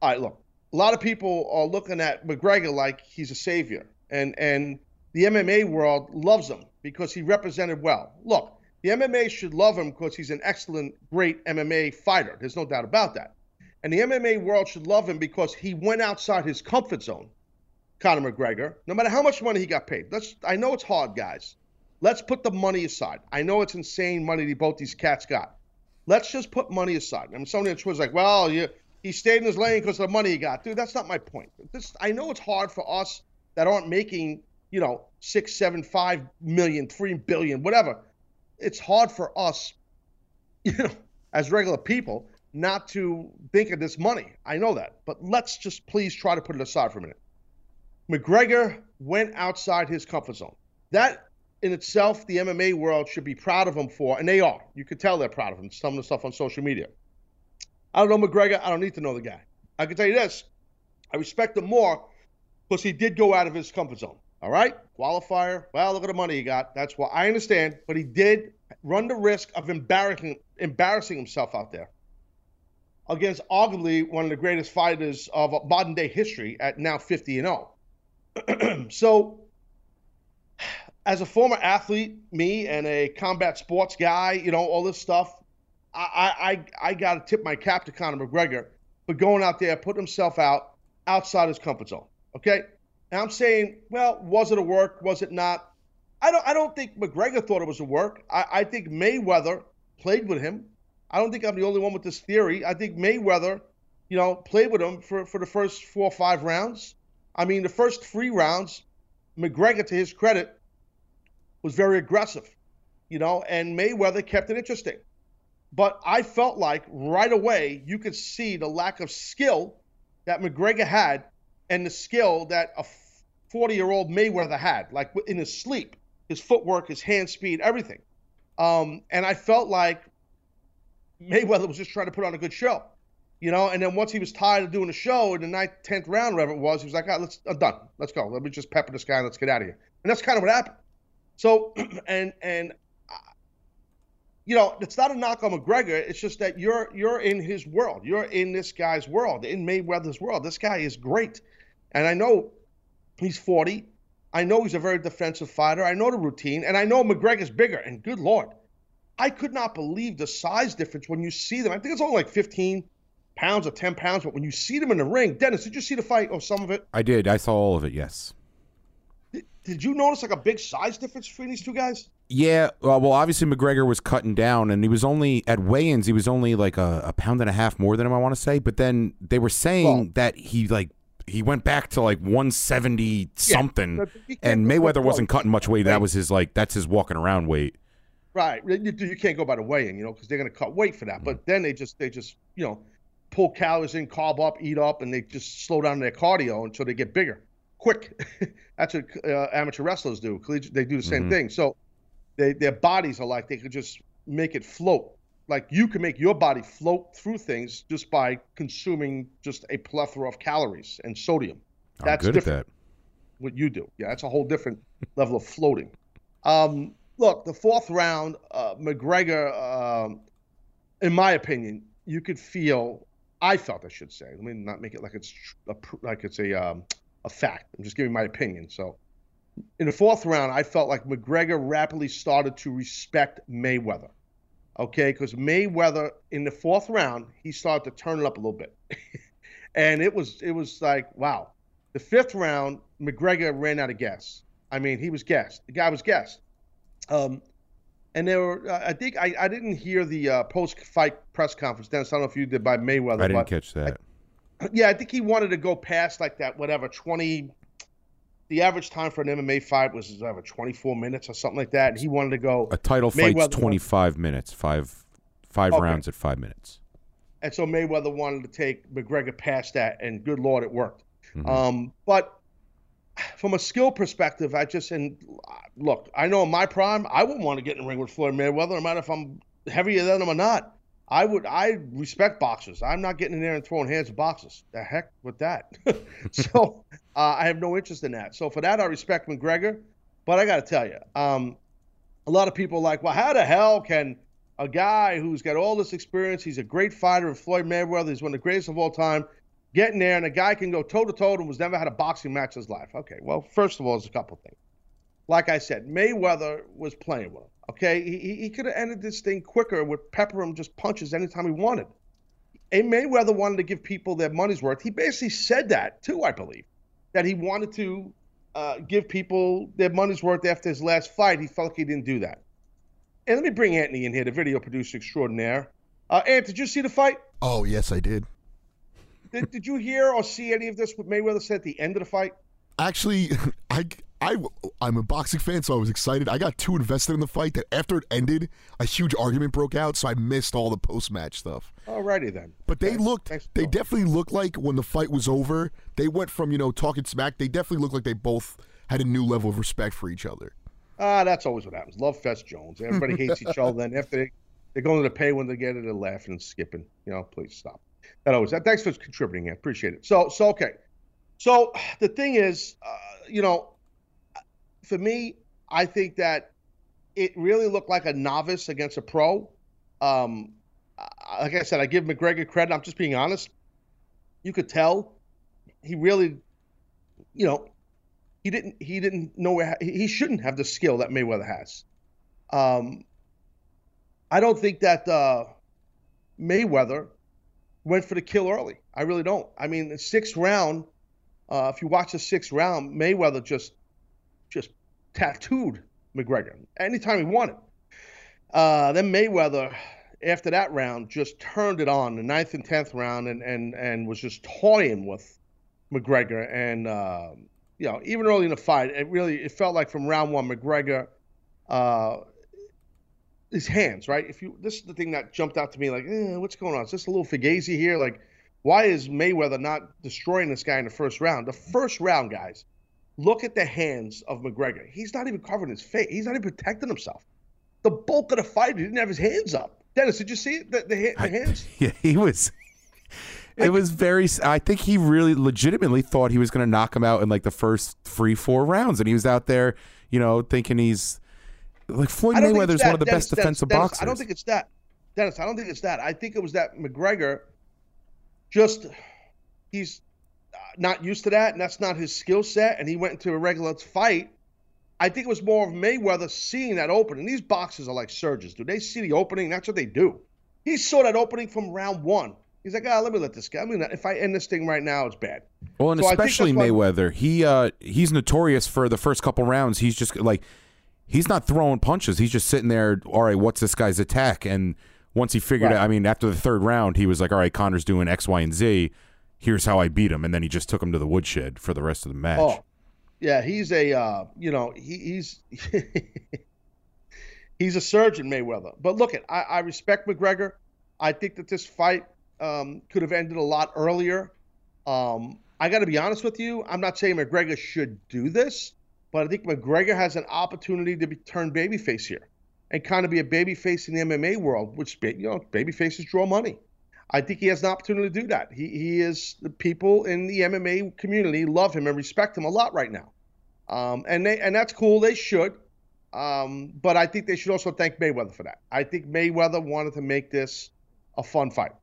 All right, look. A lot of people are looking at McGregor like he's a savior, and and the MMA world loves him because he represented well. Look, the MMA should love him because he's an excellent, great MMA fighter. There's no doubt about that. And the MMA world should love him because he went outside his comfort zone. Conor McGregor, no matter how much money he got paid. Let's I know it's hard, guys. Let's put the money aside. I know it's insane money that both these cats got. Let's just put money aside. I mean, somebody on Twitter's like, well, you, he stayed in his lane because of the money he got. Dude, that's not my point. This I know it's hard for us that aren't making you know, six, seven, five million, three billion, whatever. It's hard for us, you know, as regular people, not to think of this money. I know that. But let's just please try to put it aside for a minute. McGregor went outside his comfort zone. That in itself, the MMA world should be proud of him for, and they are. You could tell they're proud of him. Some of the stuff on social media. I don't know McGregor. I don't need to know the guy. I can tell you this: I respect him more because he did go out of his comfort zone. All right, qualifier. Well, look at the money he got. That's what I understand. But he did run the risk of embarrassing embarrassing himself out there against arguably one of the greatest fighters of modern day history at now 50 and 0. *clears throat* so, as a former athlete, me and a combat sports guy, you know, all this stuff, I I I got to tip my cap to Conor McGregor for going out there, putting himself out outside his comfort zone. Okay, and I'm saying, well, was it a work? Was it not? I don't. I don't think McGregor thought it was a work. I, I think Mayweather played with him. I don't think I'm the only one with this theory. I think Mayweather, you know, played with him for, for the first four or five rounds. I mean, the first three rounds, McGregor, to his credit, was very aggressive, you know, and Mayweather kept it interesting. But I felt like right away you could see the lack of skill that McGregor had and the skill that a 40 year old Mayweather had, like in his sleep, his footwork, his hand speed, everything. Um, and I felt like Mayweather was just trying to put on a good show, you know. And then once he was tired of doing the show in the ninth, tenth round, whatever it was, he was like, ah, "Let's, I'm done. Let's go. Let me just pepper this guy and let's get out of here." And that's kind of what happened. So, *clears throat* and and uh, you know, it's not a knock on McGregor. It's just that you're you're in his world. You're in this guy's world, in Mayweather's world. This guy is great. And I know he's 40. I know he's a very defensive fighter. I know the routine. And I know McGregor's bigger. And good Lord, I could not believe the size difference when you see them. I think it's only like 15 pounds or 10 pounds. But when you see them in the ring, Dennis, did you see the fight or some of it? I did. I saw all of it, yes. Did, did you notice like a big size difference between these two guys? Yeah, well, well, obviously McGregor was cutting down, and he was only at weigh-ins. He was only like a, a pound and a half more than him, I want to say. But then they were saying well, that he like he went back to like 170 something, yeah, and Mayweather wasn't cutting much weight. That was his like that's his walking around weight. Right, you, you can't go by the weighing, you know, because they're going to cut weight for that. Mm-hmm. But then they just they just you know pull calories in, carb up, eat up, and they just slow down their cardio until they get bigger, quick. *laughs* that's what uh, amateur wrestlers do. They do the same mm-hmm. thing. So they, their bodies are like they could just make it float like you can make your body float through things just by consuming just a plethora of calories and sodium. That's I'm good different. At that. What you do, yeah, that's a whole different *laughs* level of floating. Um, look, the fourth round, uh, McGregor um, in my opinion, you could feel. I felt I should say. Let me not make it like it's a, like it's a um, a fact. I'm just giving my opinion. So, in the fourth round, I felt like McGregor rapidly started to respect Mayweather. Okay, because Mayweather in the fourth round, he started to turn it up a little bit, *laughs* and it was it was like wow. The fifth round, McGregor ran out of gas. I mean, he was gassed. The guy was gassed. Um, and there were, uh, I think, I, I didn't hear the uh, post-fight press conference. Dennis, I don't know if you did by Mayweather. I didn't catch that. I, yeah, I think he wanted to go past like that, whatever, 20. The average time for an MMA fight was whatever, 24 minutes or something like that. And he wanted to go. A title fight's Mayweather- 25 minutes, five five Okay. rounds at five minutes. And so Mayweather wanted to take McGregor past that, and good lord, it worked. Mhm. Um, but from a skill perspective, I just and uh, look, I know in my prime, I wouldn't want to get in the ring with Floyd Mayweather, no matter if I'm heavier than him or not. I would. I respect boxers. I'm not getting in there and throwing hands at boxers. The heck with that. *laughs* so uh, I have no interest in that. So for that, I respect McGregor. But I got to tell you, um, a lot of people are like, well, how the hell can a guy who's got all this experience, he's a great fighter, and Floyd Mayweather, he's one of the greatest of all time, get in there and a guy can go toe to toe and was never had a boxing match in his life. Okay, well, first of all, there's a couple things. Like I said, Mayweather was playing with him. Okay, he, he- he could have ended this thing quicker with pepper him just punches anytime he wanted. And Mayweather wanted to give people their money's worth. He basically said that too, I believe, that he wanted to uh, give people their money's worth after his last fight. He felt like he didn't do that. And let me bring Anthony in here, the video producer extraordinaire. Uh, Ant, did you see the fight? Oh, yes, I did. Did, did you hear or see any of this? What Mayweather said at the end of the fight? Actually, *laughs* I, I, I'm a boxing fan, so I was excited. I got too invested in the fight that after it ended, a huge argument broke out, so I missed all the post match stuff. Alrighty then. But they Okay. looked, thanks they definitely looked like when the fight was over, they went from, you know, talking smack, they definitely looked like they both had a new level of respect for each other. Ah, that's always what happens. Love Fest Jones. Everybody *laughs* hates each other. Then after they, they go into the pay when they get it, they're laughing and skipping. You know, please stop. That always. Thanks for contributing. I appreciate it. So, so okay. So the thing is, uh, you know, for me, I think that it really looked like a novice against a pro. Um, like I said, I give McGregor credit. I'm just being honest. You could tell he really, you know, he didn't he didn't know where he shouldn't have the skill that Mayweather has. Um, I don't think that uh, Mayweather went for the kill early. I really don't. I mean, the sixth round, uh, if you watch the sixth round, Mayweather just just tattooed McGregor anytime he wanted. Uh, then Mayweather, after that round, just turned it on the ninth and tenth round and and and was just toying with McGregor and. um you know, even early in the fight, it really it felt like from round one, McGregor, uh, his hands, right? If you this is the thing that jumped out to me, like, eh, what's going on? Is this a little fugazi here? Like, why is Mayweather not destroying this guy in the first round? The first round, guys, look at the hands of McGregor. He's not even covering his face. He's not even protecting himself. The bulk of the fight, he didn't have his hands up. Dennis, did you see it? The, the, the hands? *laughs* Yeah, he was. It was very. I think he really legitimately thought he was going to knock him out in like the first three, four rounds, and he was out there, you know, thinking he's like Floyd I Mayweather is one of the Dennis, best defensive Dennis, boxers. I don't think it's that, Dennis. I don't think it's that. I think it was that McGregor just he's not used to that, and that's not his skill set. And he went into a regular fight. I think it was more of Mayweather seeing that opening. These boxers are like surgeons. Do they see the opening? That's what they do. He saw that opening from round one. He's like, ah, let me let this guy. I mean, if I end this thing right now, it's bad. Well, and So especially Mayweather, he uh he's notorious for the first couple rounds. He's just like he's not throwing punches. He's just sitting there. All right, what's this guy's attack? And once he figured Right. out, I mean, after the third round, he was like, all right, Conor's doing X, Y, and Z. Here's how I beat him, and then he just took him to the woodshed for the rest of the match. Oh, yeah, he's a uh, you know he, he's *laughs* he's a surgeon Mayweather. But look, it I, I respect McGregor. I think that this fight um, could have ended a lot earlier. Um, I got to be honest with you. I'm not saying McGregor should do this, but I think McGregor has an opportunity to be turn babyface here and kind of be a babyface in the MMA world, which you know babyfaces draw money. I think he has an opportunity to do that. He he is the people in the MMA community love him and respect him a lot right now, um, and they and that's cool. They should, um, but I think they should also thank Mayweather for that. I think Mayweather wanted to make this a fun fight.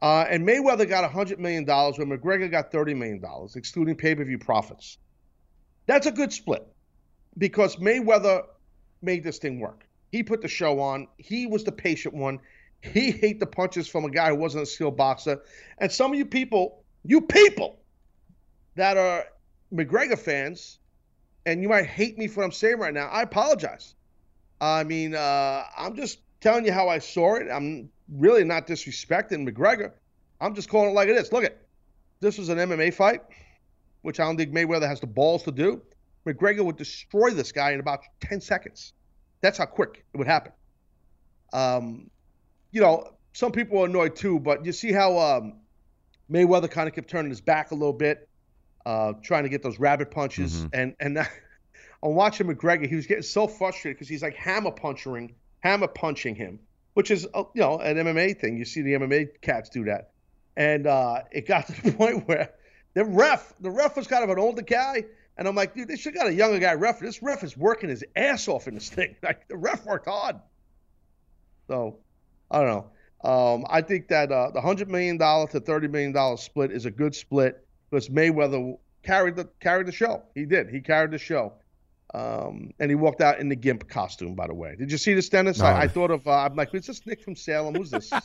Uh, and Mayweather got $100 million, where McGregor got $30 million, excluding pay per view profits. That's a good split because Mayweather made this thing work. He put the show on, he was the patient one. He ate the punches from a guy who wasn't a skilled boxer. And some of you people, you people that are McGregor fans, and you might hate me for what I'm saying right now, I apologize. I mean, uh, I'm just telling you how I saw it. I'm really not disrespecting McGregor. I'm just calling it like it is. Look at this was an MMA fight, which I don't think Mayweather has the balls to do. McGregor would destroy this guy in about 10 seconds. That's how quick it would happen. Um, you know, some people are annoyed too, but you see how um, Mayweather kind of kept turning his back a little bit, uh, trying to get those rabbit punches, and and *laughs* I'm watching McGregor. He was getting so frustrated because he's like hammer punching, hammer punching him, which is uh, you know an MMA thing. You see the MMA cats do that, and uh, it got *laughs* to the point where the ref, the ref was kind of an older guy, and I'm like, dude, they should got a younger guy ref. This ref is working his ass off in this thing. *laughs* Like the ref worked hard. So I don't know. Um, I think that uh, the hundred million dollar to thirty million dollar split is a good split because Mayweather carried the carried the show. He did. He carried the show. Um, and he walked out in the gimp costume. By the way, did you see this, Dennis? No. I, I thought of. Uh, I'm like, is this Nick from Salem? Who's this? *laughs*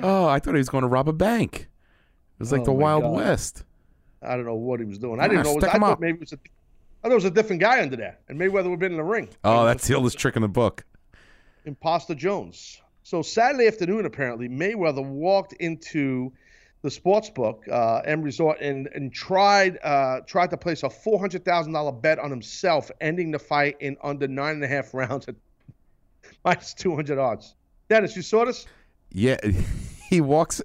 Oh, I thought he was going to rob a bank. It was like Oh, the Wild God. West. I don't know what he was doing. I didn't know. Was, I thought up. maybe it was a. Thought it was a different guy under there, and Mayweather would have been in the ring. Oh, that's the oldest trick in the book. Imposter Jones. So Saturday afternoon, apparently, Mayweather walked into the sports book, uh, M Resort, and and tried uh, tried to place a four hundred thousand dollar bet on himself, ending the fight in under nine and a half rounds at *laughs* minus two hundred odds. Dennis, you saw this? Yeah, *laughs* he walks.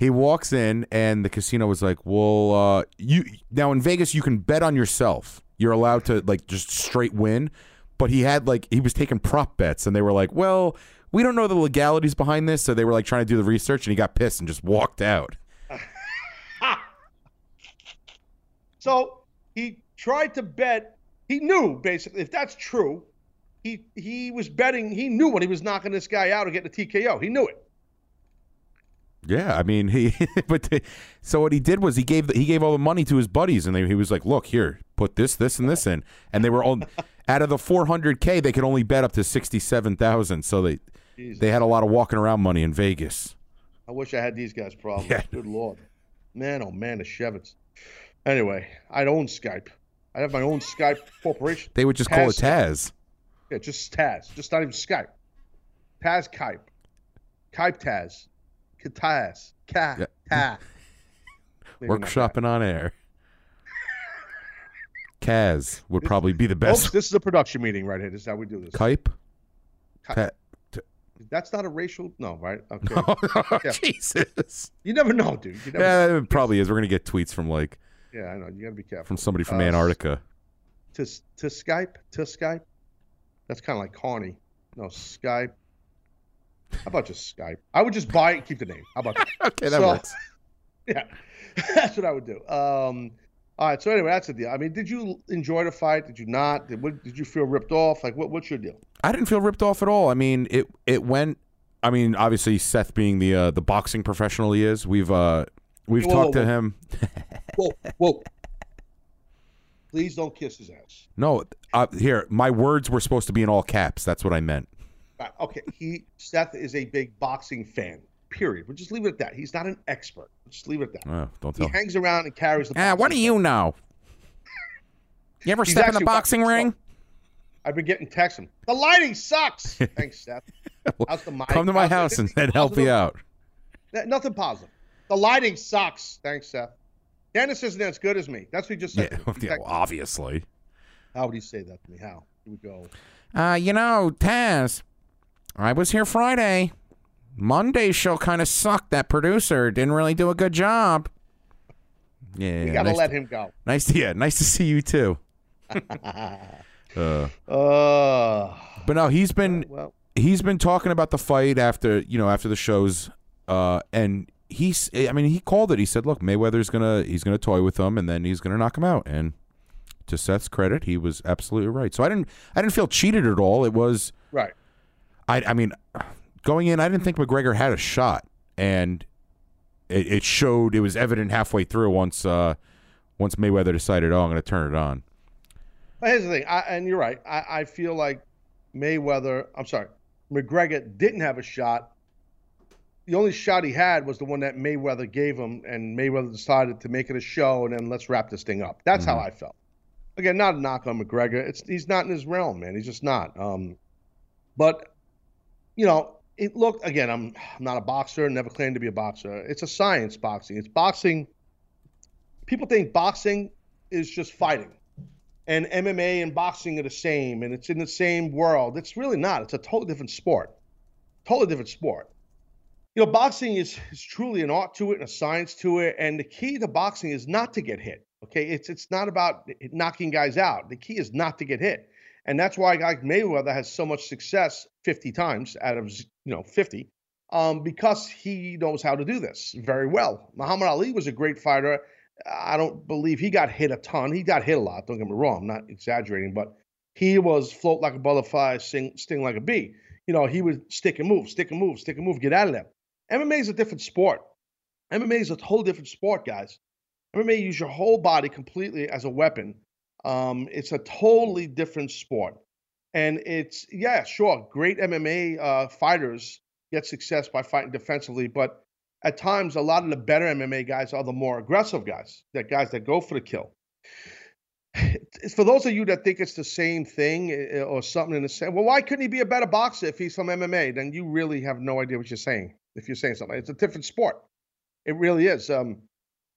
He walks in, and the casino was like, "Well, uh, you now in Vegas, you can bet on yourself. You're allowed to like just straight win." But he had like he was taking prop bets, and they were like, "Well, we don't know the legalities behind this," so they were like trying to do the research, and he got pissed and just walked out. *laughs* So he tried to bet. He knew basically if that's true, he he was betting. He knew when he was knocking this guy out or getting a TKO. He knew it. Yeah, I mean he. *laughs* but so what he did was he gave the, he gave all the money to his buddies, and they, he was like, "Look here, put this, this, and this in," and they were all *laughs* out of the 400k. They could only bet up to 67,000, so they Jesus. they had a lot of walking around money in Vegas. I wish I had these guys' problems. Yeah. Good lord, man, oh man, the Shevitz. Anyway, I'd own Skype. I'd have my own Skype corporation. They would just call it Taz. Yeah, just Taz. Just not even Skype. Taz Kype. Kype Taz. Taz. Ka. Yeah. Workshopping on air. Kaz would probably be the best. this is a production meeting right here. This is how we do this. Kype. Ta- That's not a racial. No, right? *laughs* Okay. Yeah. Jesus. You never know, dude. You never Yeah, it probably is. We're gonna get tweets from like yeah, I know. You gotta be careful. from somebody from Uh, Antarctica. to to Skype to Skype. That's kind of like Carney. No Skype. How about just Skype? I would just buy it keep the name. How about that? *laughs* Okay, that so- works. *laughs* yeah, *laughs* that's what I would do. Um, all right. So anyway, that's the deal. I mean, did you enjoy the fight? Did you not? Did, what, did you feel ripped off? Like, what, what's your deal? I didn't feel ripped off at all. I mean, it it went. I mean, obviously Seth being the uh, the boxing professional he is, we've uh we've Whoa, whoa, talked to whoa. him. Whoa, whoa! Please don't kiss his ass. No, uh, here my words were supposed to be in all caps. That's what I meant. Okay, he Seth is a big boxing fan. Period. We'll just leave it at that. He's not an expert. Just leave it at that. Oh, don't tell. He hangs around and carries the. Ah, what do you know? *laughs* You ever He's step in the actually boxing ring? I've been getting texts. from, The lighting sucks. *laughs* Thanks, Seth. How's the mic? Come to my How's house and, and help you out. Nothing positive. The lighting sucks. Thanks, Seth. Dennis isn't as good as me. That's what he just said. yeah, *laughs* well, obviously. How would he say that to me? How? Here we go. Uh, you know, Taz, I was here Friday. Monday's show kind of sucked. That producer didn't really do a good job. Yeah, We gotta nice, let him go. nice. To, yeah, nice to see you too. *laughs* uh, Uh, but no, he's been well, he's been talking about the fight after you know after the shows, uh, and he's I mean he called it. He said, "Look, Mayweather's gonna he's gonna toy with him, and then he's gonna knock him out." And to Seth's credit, he was absolutely right. So I didn't I didn't feel cheated at all. It was right. I, I mean, going in, I didn't think McGregor had a shot, and it, it showed. It was evident halfway through once uh, once Mayweather decided, oh, I'm going to turn it on. But here's the thing, I, and you're right. I, I feel like Mayweather. I'm sorry, McGregor didn't have a shot. The only shot he had was the one that Mayweather gave him, and Mayweather decided to make it a show, and then let's wrap this thing up. That's how I felt. Again, not a knock on McGregor. It's he's not in his realm, man. He's just not. Um, but you know, it looked again. I'm, I'm not a boxer. Never claimed to be a boxer. It's a science, boxing. It's boxing. People think boxing is just fighting, and MMA and boxing are the same, and it's in the same world. It's really not. It's a totally different sport. Totally different sport. You know, boxing is, is truly an art to it and a science to it, and the key to boxing is not to get hit. Okay, it's it's not about knocking guys out. The key is not to get hit. And that's why a guy like Mayweather has so much success 50 times out of you know 50, um, because he knows how to do this very well. Muhammad Ali was a great fighter. I don't believe he got hit a ton. He got hit a lot. Don't get me wrong. I'm not exaggerating, but he was float like a butterfly, sting, sting like a bee. You know, he would stick and move, stick and move, stick and move, get out of there. MMA is a different sport. MMA is a whole different sport, guys. MMA use your whole body completely as a weapon. Um, it's a totally different sport, and it's yeah, sure, great MMA uh, fighters get success by fighting defensively, but at times a lot of the better MMA guys are the more aggressive guys, that guys that go for the kill. For those of you that think it's the same thing eh, eh, or something in the same. Well, why couldn't he be a better boxer if he's from MMA? Then you really have no idea what you're saying. If you're saying something, it's a different sport. It really is. Um,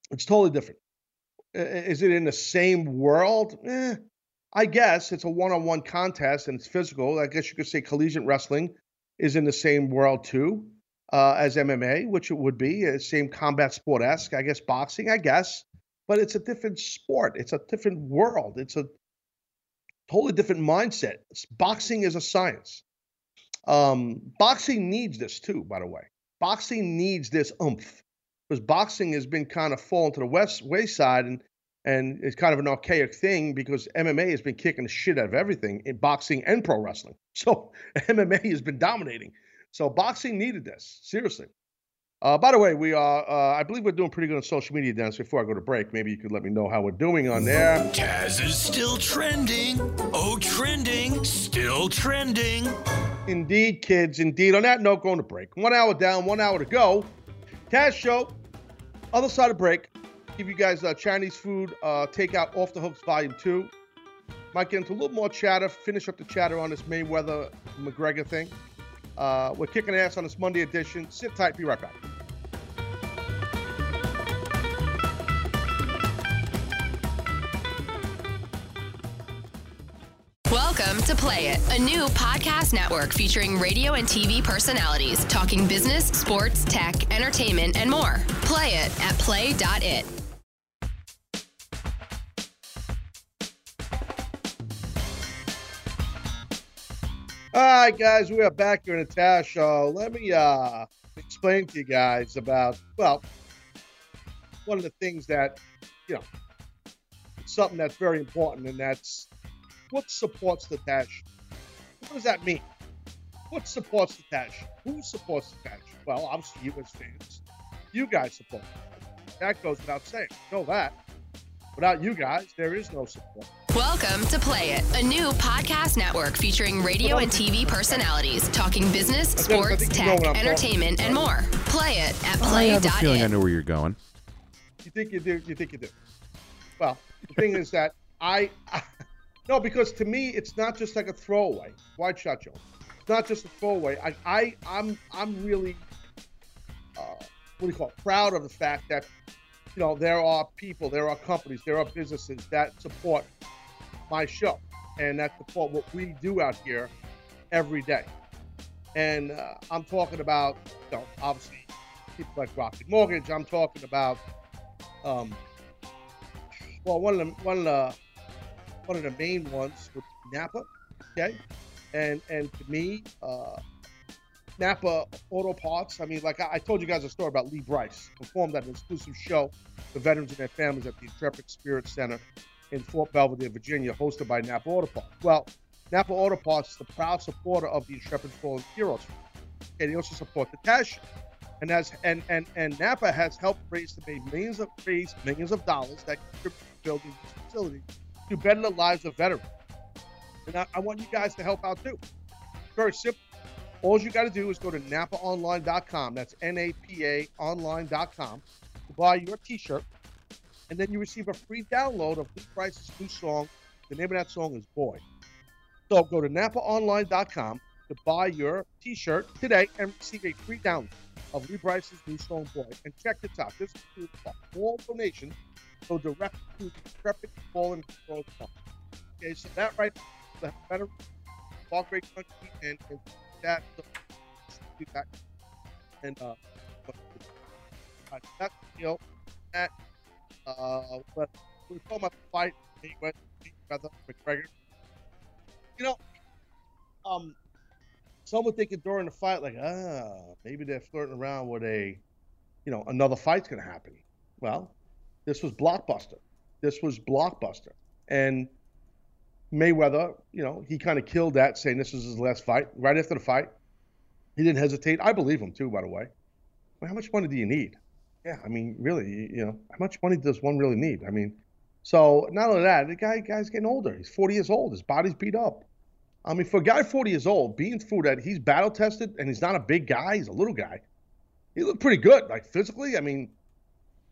it's totally different. Is it in the same world? Eh, I guess it's a one-on-one contest and it's physical. I guess you could say collegiate wrestling is in the same world too uh, as MMA, which it would be, uh, same combat sport esque. I guess boxing, I guess, but it's a different sport. It's a different world. It's a totally different mindset. Boxing is a science. Um, boxing needs this too, by the way. Boxing needs this oomph because boxing has been kind of fallen to the west wayside and and it's kind of an archaic thing because MMA has been kicking the shit out of everything in boxing and pro wrestling. *laughs* So MMA has been dominating. So boxing needed this seriously. Uh, by the way, we are. Uh, I believe we're doing pretty good on social media, Dennis. Before I go to break, maybe you could let me know how we're doing on there. Taz is still trending. Oh, trending. Still trending. Indeed, kids. Indeed. On that note, going to break. One hour down, one hour to go. Taz Show. Other side of break. Give you guys uh, Chinese food uh, takeout off the hooks volume two. Might get into a little more chatter. Finish up the chatter on this Mayweather McGregor thing. Uh, we're kicking ass on this Monday edition. Sit tight. Be right back. Welcome to Play It, a new podcast network featuring radio and TV personalities talking business, sports, tech, entertainment, and more. Play it at play.it. All right, guys, we are back here in Show. Let me uh, explain to you guys about, well, one of the things that, you know, something that's very important, and that's what supports the dash? What does that mean? What supports the dash? Who supports the dash? Well, obviously, you as fans. You guys support. That goes without saying. You know that. Without you guys, there is no support. Welcome to Play It, a new podcast network featuring radio and TV personalities talking business, sports, think you know tech, what I'm talking entertainment, and more. Play it at play. I have a feeling I know where you're going. You think you do? You think you do? Well, the thing is that I, no, because to me it's not just like a throwaway. Wide shot, Joe. It's not just a throwaway. I, I, I'm, I'm really, uh, what do you call it? Proud of the fact that, you know, there are people, there are companies, there are businesses that support my show and that support what we do out here every day. And uh, I'm talking about, you know, obviously people like Rocket Mortgage. I'm talking about um, well, one of the one of the one of the main ones was Napa, okay, and and to me, uh, Napa Auto Parts. I mean, like I, I told you guys a story about Lee Brice, performed at an exclusive show for veterans and their families at the Intrepid Spirit Center in Fort Belvedere, Virginia, hosted by Napa Auto Parts. Well, Napa Auto Parts is the proud supporter of the Intrepid Fallen Heroes. And they also support the Tash. And has and, and and Napa has helped raise to the millions of raise millions of dollars that contribute to building this facility to better the lives of veterans. And I, I want you guys to help out too. Very simple. All you got to do is go to napaonline.com. That's N A P A online.com to buy your t shirt. And then you receive a free download of Lee Brice's new song. The name of that song is Boy. So go to napaonline.com to buy your t shirt today and receive a free download of Lee Brice's new song Boy. And check this out. This is all donations go direct to the Intrepid Fallen Heroes Fund. Okay, so that right the better all great country and, and that do that and uh but that's you know that uh but we about the fight Mayweather McGregor. You know, um some would think during the fight like ah maybe they're flirting around with a you know another fight's gonna happen. Well, this was blockbuster. This was blockbuster. And Mayweather, you know, he kind of killed that, saying this was his last fight. Right after the fight, he didn't hesitate. I believe him too, by the way. Well, how much money do you need? Yeah, I mean, really, you know, how much money does one really need? I mean, so not only that, the guy guy's getting older. He's 40 years old. His body's beat up. I mean, for a guy 40 years old, being through that, he's battle tested and he's not a big guy. He's a little guy. He looked pretty good, like physically. I mean,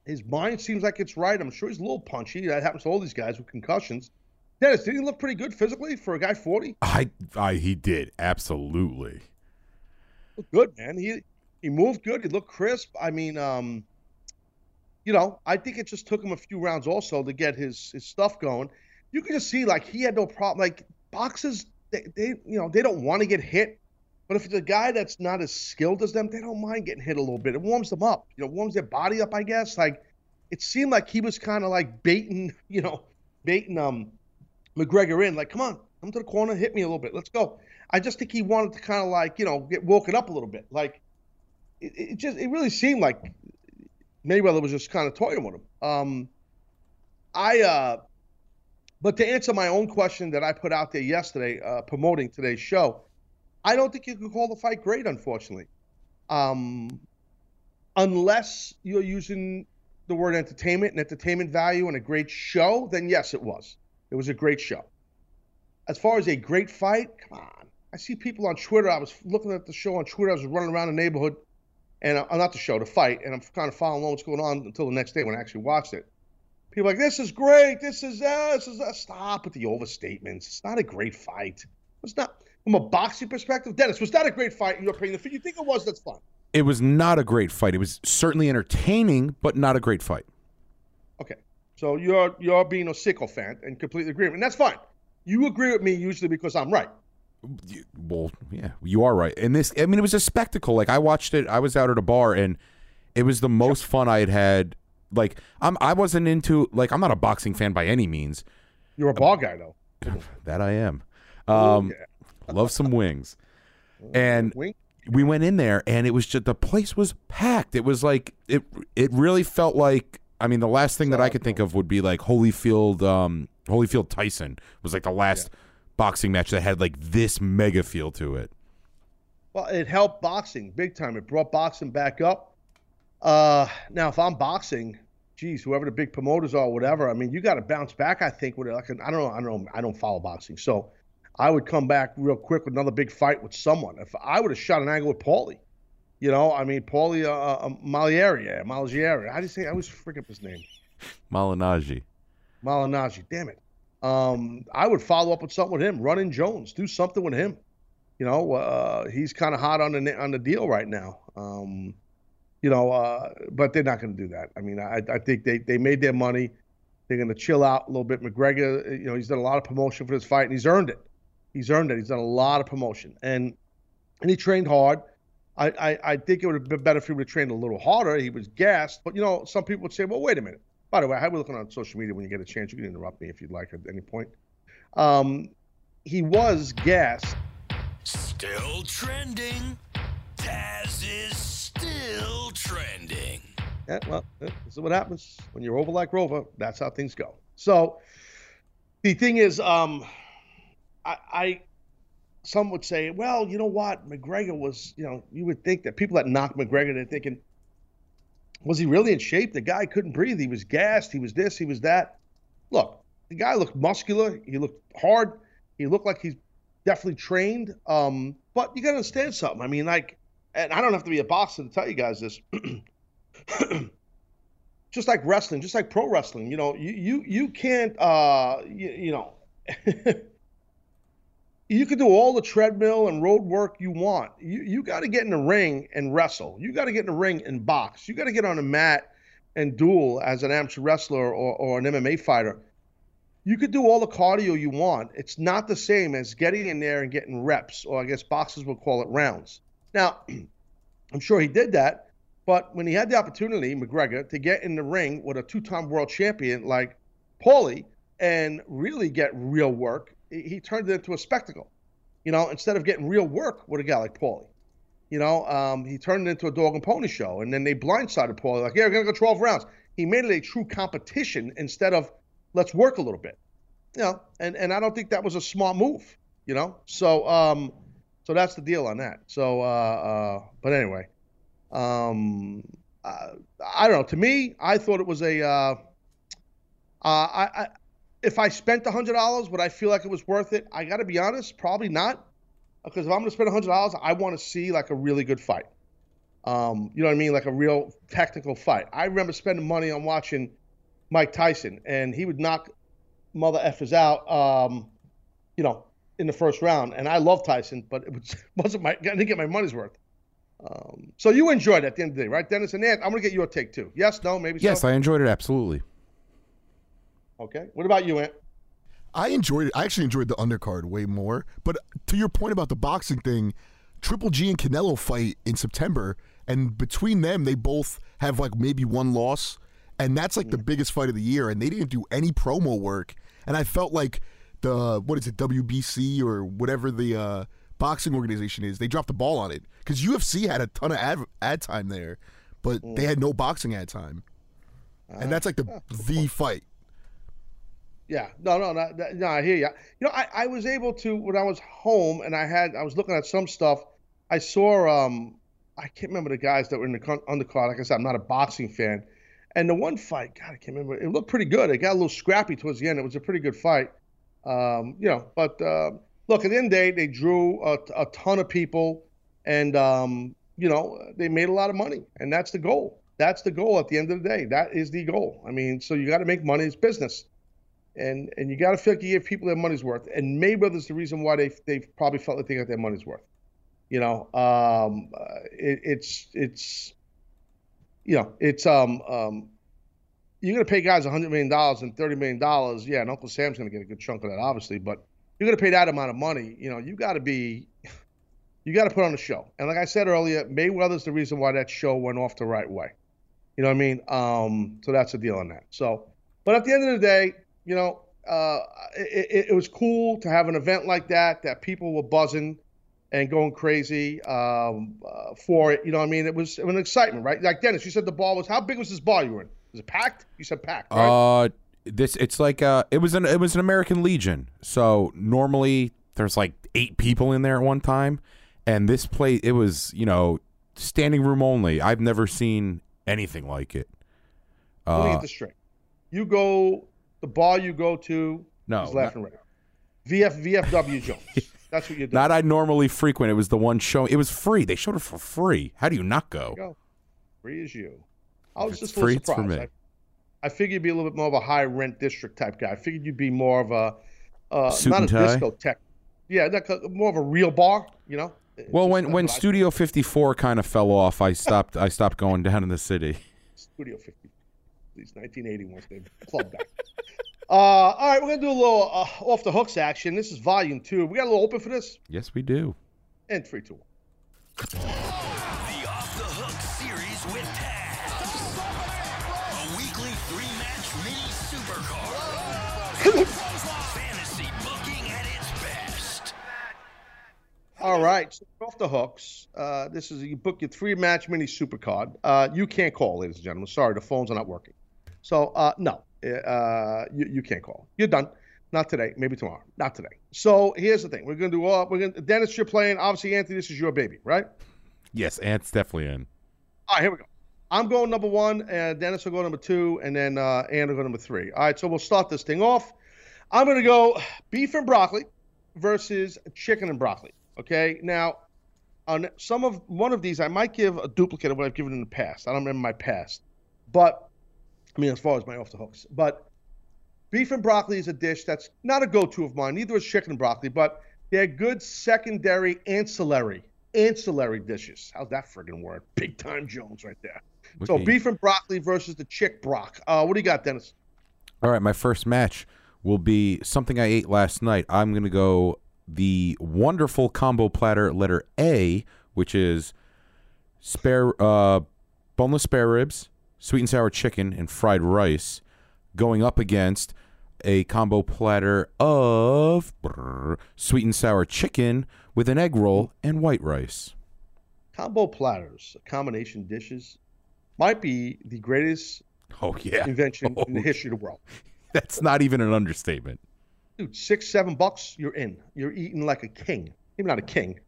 his mind seems like it's right. I'm sure he's a little punchy. That happens to all these guys with concussions. Dennis, did he look pretty good physically for a guy 40? I, I he did absolutely. Looked good, man. He he moved good. He looked crisp. I mean, um, you know, I think it just took him a few rounds also to get his his stuff going. You can just see like he had no problem. Like boxers, they, they you know they don't want to get hit, but if it's a guy that's not as skilled as them, they don't mind getting hit a little bit. It warms them up. You know, warms their body up. I guess. Like it seemed like he was kind of like baiting, *laughs* you know, baiting um McGregor in, like, come on, come to the corner, hit me a little bit, let's go. I just think he wanted to kind of like, you know, get woken up a little bit. Like, it, it just, it really seemed like Mayweather was just kind of toying with him. Um, I, uh, but to answer my own question that I put out there yesterday, uh, promoting today's show, I don't think you can call the fight great, unfortunately. Um, unless you're using the word entertainment and entertainment value and a great show, then yes, it was. It was a great show. As far as a great fight, come on. I see people on Twitter. I was looking at the show on Twitter. I was running around the neighborhood, and uh, not the show, the fight, and I'm kind of following along what's going on until the next day when I actually watched it. People like, this is great. This is uh, this is uh, stop with the overstatements. It's not a great fight. It's not from a boxing perspective. Dennis, was that a great fight in your opinion? If you think it was, that's fine. It was not a great fight. It was certainly entertaining, but not a great fight. Okay. So you're you're being a sycophant and completely agree, and that's fine. You agree with me usually because I'm right. Well, yeah, you are right. And this, I mean, it was a spectacle. Like I watched it. I was out at a bar, and it was the most fun I had had. Like I'm, I wasn't into like I'm not a boxing fan by any means. You're a ball guy though. *laughs* that I am. Um, love some wings, *laughs* and we went in there, and it was just the place was packed. It was like it. It really felt like. I mean, the last thing that I could think of would be like Holyfield. Um, Holyfield Tyson was like the last boxing match that had like this mega feel to it. Well, it helped boxing big time. It brought boxing back up. Uh, now, if I'm boxing, geez, whoever the big promoters are, whatever. I mean, you got to bounce back. I think with it. Like, I don't know. I don't know. I don't follow boxing, so I would come back real quick with another big fight with someone. If I would have shot an angle with Paulie, you know, I mean, Paulie uh, uh, Malieri, Malieri. How do you say? I always up his name. Malignaggi. Malignaggi. Damn it. Um, I would follow up with something with him. Run in Jones. Do something with him. You know, uh, he's kind of hot on the on the deal right now. Um, you know, uh, but they're not going to do that. I mean, I, I think they, they made their money. They're going to chill out a little bit. McGregor, you know, he's done a lot of promotion for this fight, and he's earned it. He's earned it. He's done a lot of promotion, and and he trained hard. I, I, I think it would have been better if he would have trained a little harder. He was gassed, but you know, some people would say, well, wait a minute. By the way, how are we looking on social media when you get a chance? You can interrupt me if you'd like at any point. Um, he was gassed. Still trending. Taz is still trending. Yeah, well, this is what happens when you're over like Rover. That's how things go. So the thing is, um, I, I some would say, well, you know what, McGregor was, you know, you would think that people that knock McGregor, they're thinking, was he really in shape? The guy couldn't breathe. He was gassed. He was this. He was that. Look, the guy looked muscular. He looked hard. He looked like he's definitely trained. Um, but you got to understand something. I mean, like, and I don't have to be a boxer to tell you guys this. *clears throat* just like wrestling, just like pro wrestling, you know, you you you can't, uh, you, you know, *laughs* you can do all the treadmill and road work you want. You you got to get in the ring and wrestle. You got to get in the ring and box. You got to get on a mat and duel as an amateur wrestler or, or an MMA fighter. You could do all the cardio you want. It's not the same as getting in there and getting reps, or I guess boxers would call it rounds. Now, *clears throat* I'm sure he did that, but when he had the opportunity, McGregor, to get in the ring with a two-time world champion like Paulie and really get real work, he turned it into a spectacle. You know, instead of getting real work with a guy like Paulie. You know, um, he turned it into a dog and pony show, and then they blindsided Paulie like, "Yeah, we're gonna go 12 rounds." He made it a true competition instead of let's work a little bit. You know, and and I don't think that was a smart move. You know, so um, so that's the deal on that. So, uh, uh but anyway, um, uh, I don't know. To me, I thought it was a. Uh, uh, I, I if I spent hundred dollars, would I feel like it was worth it? I got to be honest, probably not, because if I'm going to spend hundred dollars, I want to see like a really good fight. Um, you know what I mean, like a real technical fight. I remember spending money on watching Mike Tyson, and he would knock mother effers out. Um, you know, in the first round, and I love Tyson, but it was, *laughs* wasn't my. I didn't get my money's worth. Um, so you enjoyed it at the end of the day, right, Dennis and Ant? I'm going to get your take too. Yes, no, maybe. Yes, so? I enjoyed it absolutely. Okay. What about you, Ant? I enjoyed it. I actually enjoyed the undercard way more. But to your point about the boxing thing, Triple G and Canelo fight in September, and between them, they both have like maybe one loss, and that's like the Mm. biggest fight of the year. And they didn't do any promo work, and I felt like the what is it WBC or whatever the uh, boxing organization is, they dropped the ball on it because UFC had a ton of ad, ad time there, but Mm. they had no boxing ad time, and that's like the *laughs* the fight. Yeah, no, no, no, no, I hear you. You know, I, I was able to when I was home and I had I was looking at some stuff. I saw um I can't remember the guys that were in the undercard. Like I said, I'm not a boxing fan, and the one fight, God, I can't remember. It looked pretty good. It got a little scrappy towards the end. It was a pretty good fight. Um, you know, but uh, look, at the end of the day, they drew a, a ton of people, and um, you know, they made a lot of money, and that's the goal. That's the goal at the end of the day. That is the goal. I mean, so you got to make money. It's business and and you got to feel like you give people their money's worth. And Mayweather's the reason why they they probably felt like they got their money's worth. You know, um, uh, it, it's it's you know it's um um you're gonna pay guys hundred million dollars and thirty million dollars. Yeah, and Uncle Sam's gonna get a good chunk of that, obviously. But you're gonna pay that amount of money. You know, you got to be *laughs* you got to put on a show. And like I said earlier, Mayweather's the reason why that show went off the right way. You know what I mean? Um, so that's the deal on that. So, but at the end of the day, you know, uh, it, it, was cool to have an event like that, that people were buzzing and going crazy um, uh, for it. You know what I mean? It was, it was an excitement, right? Like Dennis, you said the ball was, how big was this ball you were in? Was it packed? You said packed, right? Uh, this it's like uh, it was an it was an American Legion. So normally there's like eight people in there at one time, and this place it was you know standing room only. I've never seen anything like it. Let me Uh, get this straight. You go, the bar you go to No, is left and right. VF, VFW Jones. *laughs* That's what you do. not I normally frequent. It was the one show. It was free. They showed it for free. How do you not go? go. Free as you. I was just a little free, it's for me. I, I figured you'd be a little bit more of a high rent district type guy. I figured you'd be more of a uh, not a discotheque. Yeah, more of a real bar. You know. Well, Just when when I- Studio 54 kind of fell off, I stopped. I stopped going down in the city. *laughs* Studio 50. These 1981 they club back. *laughs* Uh, all right, we're gonna do a little uh, off the hooks action. This is volume two. We got a little open for this. Yes, we do. And three, two, one. The Off the Hook series with Taz. A weekly three-match mini supercard. Fantasy booking at its best. All right, so off the hooks. Uh, this is you book your three match mini supercard. Uh, you can't call, ladies and gentlemen. Sorry, the phones are not working. So uh, no, uh, you, you can't call. You're done. Not today. Maybe tomorrow. Not today. So here's the thing. We're gonna do all. We're gonna. Dennis, you're playing. Obviously, Anthony, this is your baby, right? Yes, Ant's definitely in. All right, here we go. I'm going number one, and Dennis will go number two, and then uh, Ann will go number three. All right, so we'll start this thing off. I'm going to go beef and broccoli versus chicken and broccoli. Okay, now on some of one of these, I might give a duplicate of what I've given in the past. I don't remember my past, but I mean, as far as my off the hooks, but beef and broccoli is a dish that's not a go-to of mine. Neither is chicken and broccoli, but they're good secondary ancillary ancillary dishes. How's that friggin' word? Big time Jones right there. So beef and broccoli versus the chick brock. Uh, what do you got, Dennis? All right, my first match will be something I ate last night. I'm going to go the wonderful combo platter letter A, which is spare uh, boneless spare ribs, sweet and sour chicken, and fried rice, going up against a combo platter of brr, sweet and sour chicken with an egg roll and white rice. Combo platters, combination dishes, might be the greatest Oh yeah, invention in the Oh, history of the world. *laughs* that's not even an understatement. Dude, six, seven bucks, you're in. You're eating like a king. Maybe not a king,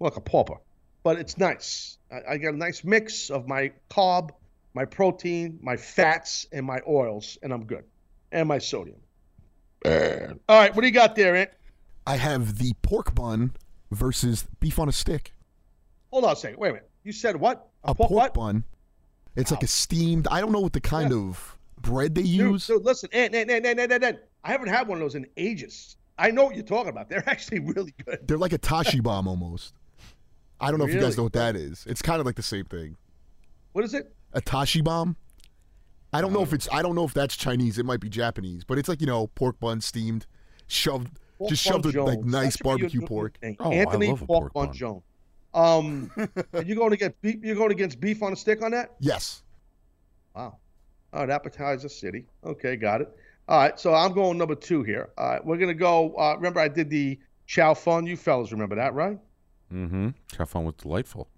like a pauper. But it's nice. I, I get a nice mix of my carb, my protein, my fats, and my oils, and I'm good. And my sodium. All right, what do you got there, Ant? I have the pork bun versus beef on a stick. Hold on a second. Wait a minute. You said what? A pork pork what? bun. It's like a steamed. I don't know what the kind of bread they Dude, use. dude, listen, Ant, Ant, Ant, Ant, Ant, Ant, Ant. I haven't had one of those in ages. I know what you're talking about. They're *laughs* actually really good. They're like a tashi bomb almost. I don't know if you guys know what that is. It's kind of like the same thing. What is it? A tashi bomb. I don't know if it's. I don't know if that's Chinese. It might be Japanese, but it's like you know pork bun steamed, shoved, Pork just shoved with like nice should be your barbecue pork. thing. Oh, I Anthony love pork, pork bun bun. Jones. Um, *laughs* and you're going to get beef. You're going against beef on a stick on that? Yes. Wow. All right, appetizer city. Okay, got it. All right, so I'm going number two here. All right, we're gonna go. Uh, remember, I did the chow fun. You fellas remember that, right? Mm-hmm. Chow fun was delightful.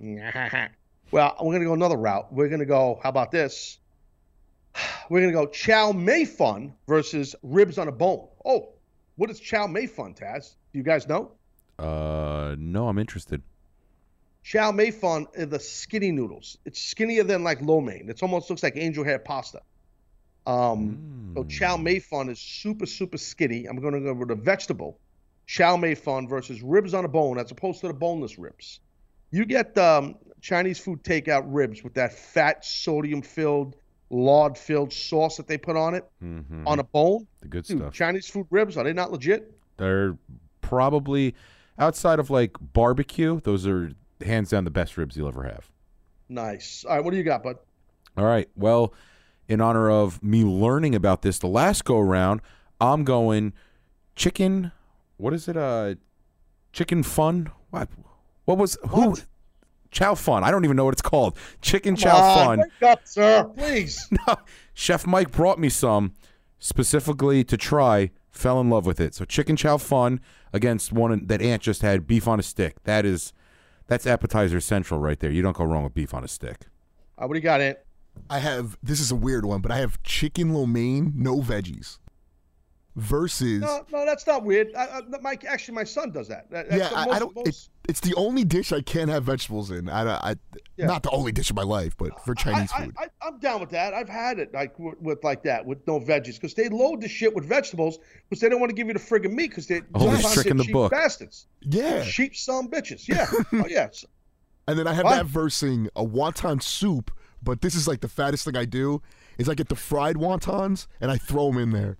*laughs* well, we're gonna go another route. We're gonna go. How about this? *sighs* We're gonna go chow mei fun versus ribs on a bone. Oh, what is chow mei fun, Taz? Do you guys know? Uh, no, I'm interested. Chow mei fun are the skinny noodles. It's skinnier than like lo mein. It almost looks like angel hair pasta. Um, so chow mei fun is super super skinny. I'm going to go with a vegetable. Chow mei fun versus ribs on a bone, as opposed to the boneless ribs. You get um, Chinese food takeout ribs with that fat sodium filled, lard filled sauce that they put on it Mm-hmm. on a bone. the good Dude, stuff. Chinese food ribs are they not legit? They're probably outside of like barbecue. Those are hands down the best ribs you'll ever have. Nice. All right, what do you got, bud? All right. Well, in honor of me learning about this the last go around, I'm going chicken. What is it? Uh, chicken fun. What? What was who? What? Chow fun. I don't even know what it's called. Chicken Come chow on, fun. Wake up, sir, *laughs* please. No, Chef Mike brought me some specifically to try. Fell in love with it. So chicken chow fun against one that Ant just had beef on a stick. That is, that's appetizer central right there. You don't go wrong with beef on a stick. All right, what do you got, Ant? I have. This is a weird one, but I have chicken lo mein, no veggies. Versus. No, no, that's not weird. I, I, my, actually, my son does that. That- that's yeah, the I, most- I don't. It, most- it's the only dish I can't have vegetables in. I, I Yeah. not the only dish of my life, but for Chinese I, food. I, I, am down with that. I've had it like with, with like that with no veggies because they load the shit with vegetables because they don't want to give you the friggin' meat because they Oh, sometimes trick in the cheap book. bastards. yeah, Cheap some bitches. Yeah. oh *laughs* yeah. And then I have What? that versing a wonton soup. But this is like the fattest thing I do is I get the fried wontons and I throw them in there.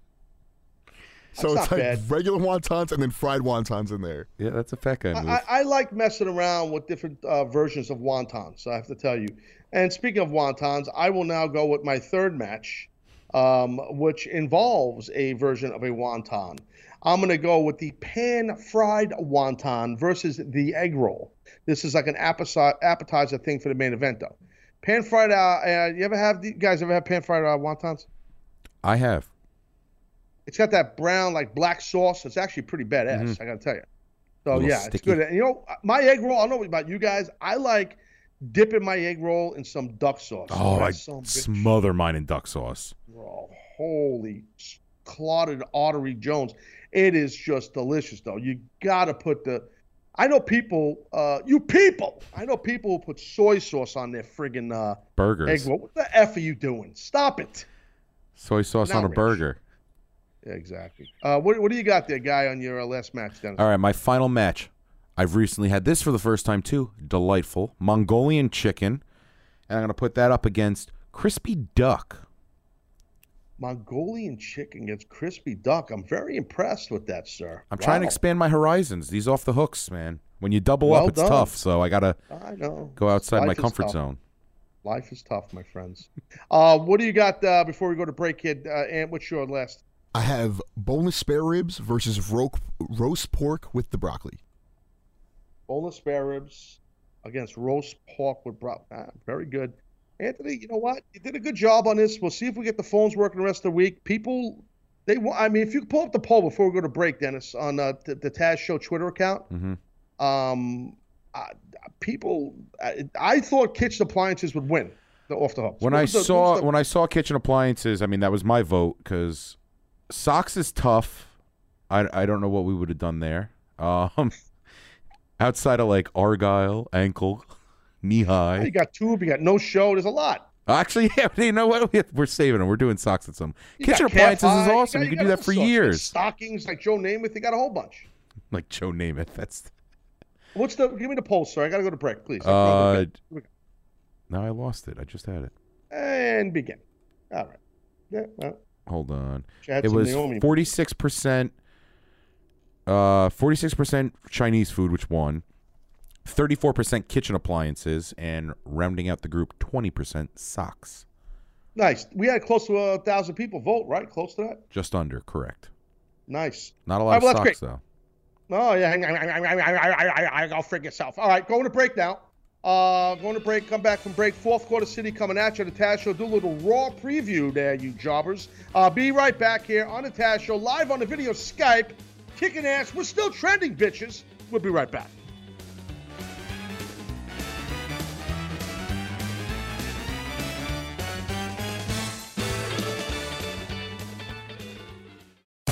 So That's it's like bad. regular wontons and then fried wontons in there. Yeah, that's a fat guy move. I, I I like messing around with different uh, versions of wontons. I have to tell you. And speaking of wontons, I will now go with my third match, um, which involves a version of a wonton. I'm going to go with the pan fried wonton versus the egg roll. This is like an appetizer, appetizer thing for the main event, though. Pan fried. Uh, uh, you ever have you guys ever have pan fried uh, wontons? I have. It's got that brown, like black sauce. It's actually pretty badass. I got to tell you. So yeah, it's good. And you know, my egg roll. I don't know about you guys. I like dipping my egg roll in some duck sauce. Oh, I of bitch. smother mine in duck sauce. Oh, holy clotted artery Jones. It is just delicious, though. You got to put the. I know people, uh, you people, I know people who put soy sauce on their friggin' uh, Burgers. egg roll. What the F are you doing? Stop it. Soy sauce on a outrage. burger. Yeah, exactly. Uh, what, what do you got there, guy, on your uh, last match, Dennis? All right, my final match. I've recently had this for the first time too. Delightful Mongolian chicken, and I'm gonna put that up against crispy duck. Mongolian chicken against crispy duck. I'm very impressed with that, sir. I'm trying to expand my horizons. These off the hooks, man. When you double Well up, it's done. tough. So I gotta I go outside my Life is comfort tough. zone. Life is tough, my friends. *laughs* Uh, what do you got uh, before we go to break, kid? Uh, and what's your last? I have boneless spare ribs versus ro- roast pork with the broccoli. Boneless spare ribs against roast pork with broccoli. Ah, very good. Anthony, you know what? You did a good job on this. We'll see if we get the phones working the rest of the week. People, they want. I mean, if you pull up the poll before we go to break, Dennis, on uh, the, the Taz Show Twitter account, hmm um, uh, people, I, I thought kitchen appliances would win the off the hook. When I saw when I saw kitchen appliances, I mean that was my vote because socks is tough. I I don't know what we would have done there. Um, *laughs* outside of like Argyle, ankle, *laughs* knee high. you got tube, you got no show. There's a lot. Actually, *laughs* yeah, you know what? We- We're saving them. We're doing socks at some You kitchen appliances is awesome. got- You, can do that for. You years. Stockings like Joe Namath. You got a whole bunch. Like Joe Namath. That's What's the? Give me the poll, sir. I got to go to break, please. uh. Now I lost it. I just had it. and begin. All right. Yeah. Well, Hold on. had It was forty six percent. Uh, forty six percent Chinese food, which won. Thirty four percent kitchen appliances, and rounding out the group, twenty percent socks. Nice. We had close to a thousand people vote, right? Close to that. Just under, correct. Nice. Not a lot right, of well, socks though. Oh yeah. I, I, I, I, I, I, I, I, go frig yourself. All right, going to break now. Uh, going to break. Come back from break. Fourth quarter city coming at you. The Taz Show. Do a little raw preview there, you jobbers. Uh, be right back here on the Taz Show, live on the video Skype, kicking ass. We're still trending, bitches. We'll be right back.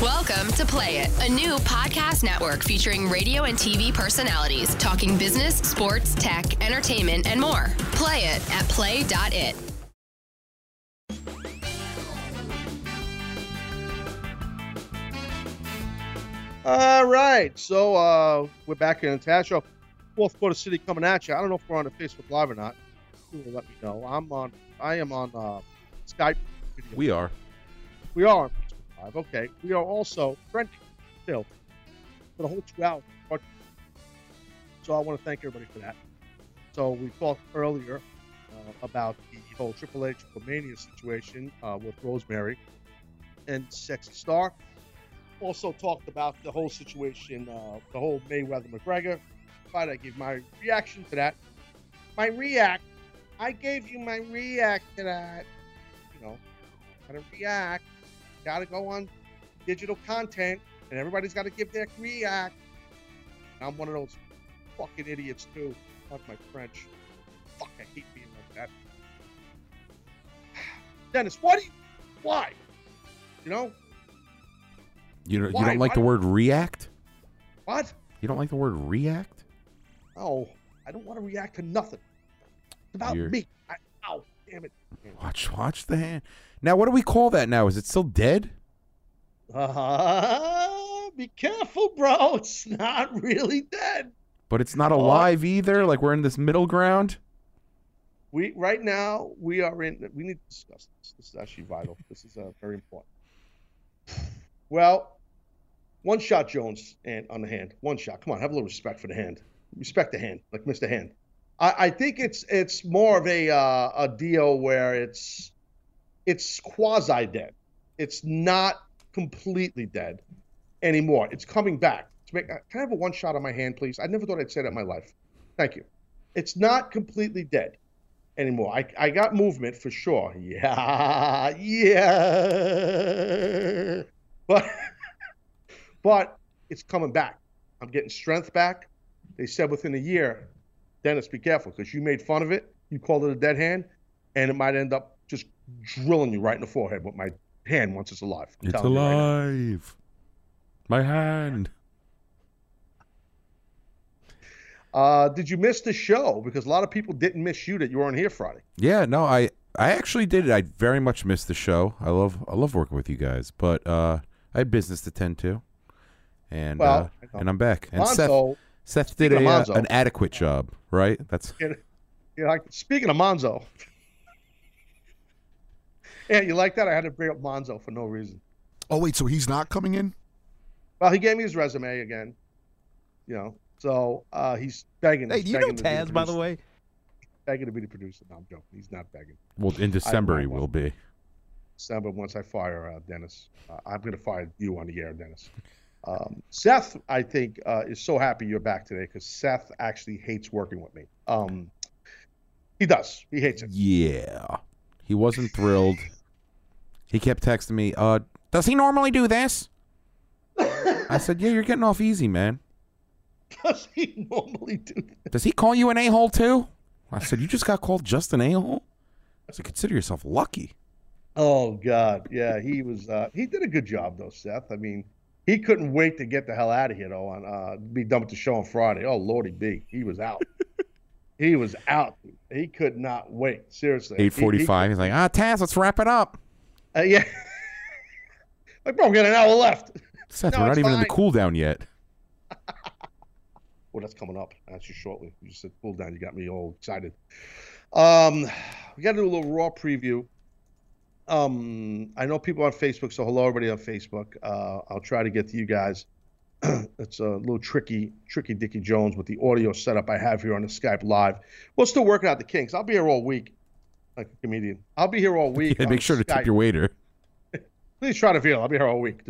Welcome to Play It, a new podcast network featuring radio and TV personalities talking business, sports, tech, entertainment, and more. Play it at play.it. All right, so uh, we're back in the Taz Show. Fourth quarter city coming at you. I don't know if we're on the Facebook Live or not. You will let me know. I'm on. I am on uh, Skype. Video. We are. We are Live. Okay. We are also trending still for the whole two hours. So I want to thank everybody for that. So we talked earlier uh, about the whole Triple H Mania situation uh, with Rosemary and Sexy Star. Also talked about the whole situation, uh, the whole Mayweather McGregor fight. I gave my reaction to that. My react. I gave you my react to that. You know, how to react. Gotta go on digital content, and everybody's got to give their react. I'm one of those fucking idiots too. Fuck my French. Fuck, I hate being like that. *sighs* Dennis, why do you? Why? You know You don't, you don't like the word react? what? You don't like the word react? Oh, I don't want to react to nothing. It's about You're- me. Damn it. Watch, watch the hand. Now, what do we call that now? Is it still dead? Uh, be careful, bro. It's not really dead. But it's not Oh. alive either. Like we're in this middle ground. We right now we are in. We need to discuss this. This is actually vital. This is uh, very important. Well, one shot Jones and on the hand. One shot. Come on, have a little respect for the hand. Respect the hand, like Mr. Hand. I, I think it's it's more of a uh, a deal where it's it's quasi dead. It's not completely dead anymore. It's coming back. To make, can I have a one shot on my hand, please? I never thought I'd say that in my life. Thank you. It's not completely dead anymore. I, I got movement for sure. Yeah, *laughs* yeah. But *laughs* but it's coming back. I'm getting strength back. They said within a year, Dennis, be careful because you made fun of it. You called it a dead hand, and it might end up just drilling you right in the forehead with my hand once it's alive. I'm It's you right alive. My hand. Uh, did you miss the show? Because a lot of people didn't miss you that you weren't here Friday. Yeah, no, I I actually did. it. I very much missed the show. I love I love working with you guys, but uh, I had business to tend to, and Well, uh, and I'm back. And Seth Seth did a, uh, an adequate job, right? That's *laughs* you know, like, speaking of Monzo, *laughs* yeah, you like that? I had to bring up Monzo for no reason. Oh wait, so he's not coming in? Well, he gave me his resume again. You know, so uh, he's begging. Hey, he's you know begging to be the Taz, by the producer. way? Begging to be the producer. No, I'm joking. He's not begging. well in December he will be. December once I fire uh, Dennis. Uh, I'm going to fire you on the air, Dennis. Um, Seth, I think, uh, is so happy you're back today because Seth actually hates working with me. Um, he does. He hates it. Yeah, he wasn't thrilled. He kept texting me. Uh, does he normally do this? I said, Yeah, you're getting off easy, man. *laughs* Does he normally do that? Does he call you an a hole too? I said, You just got called just an a hole. I said, Consider yourself lucky. Oh God, yeah, he was. Uh, he did a good job though, Seth. I mean, he couldn't wait to get the hell out of here though. On uh, be done with the show on Friday. Oh Lordy B, he was out. *laughs* he was out. He could not wait. Seriously. Eight forty-five. He's like, Ah, Taz, let's wrap it up. uh, yeah. *laughs* like, bro, we got an hour left. Seth, No, we're not even in the cool down yet. *laughs* Well, that's coming up actually shortly. You just said cool down. You got me all excited. Um, we got to do a little raw preview. Um, I know people on Facebook, so hello everybody on Facebook. Uh, I'll try to get to you guys. *clears throat* it's a little tricky, tricky Dickie Jones with the audio setup I have here on the Skype live. We're still working out the kinks. I'll be here all week, like a comedian. I'll be here all week. Yeah, make sure to tip your waiter. *laughs* Please try to feel. I'll be here all week.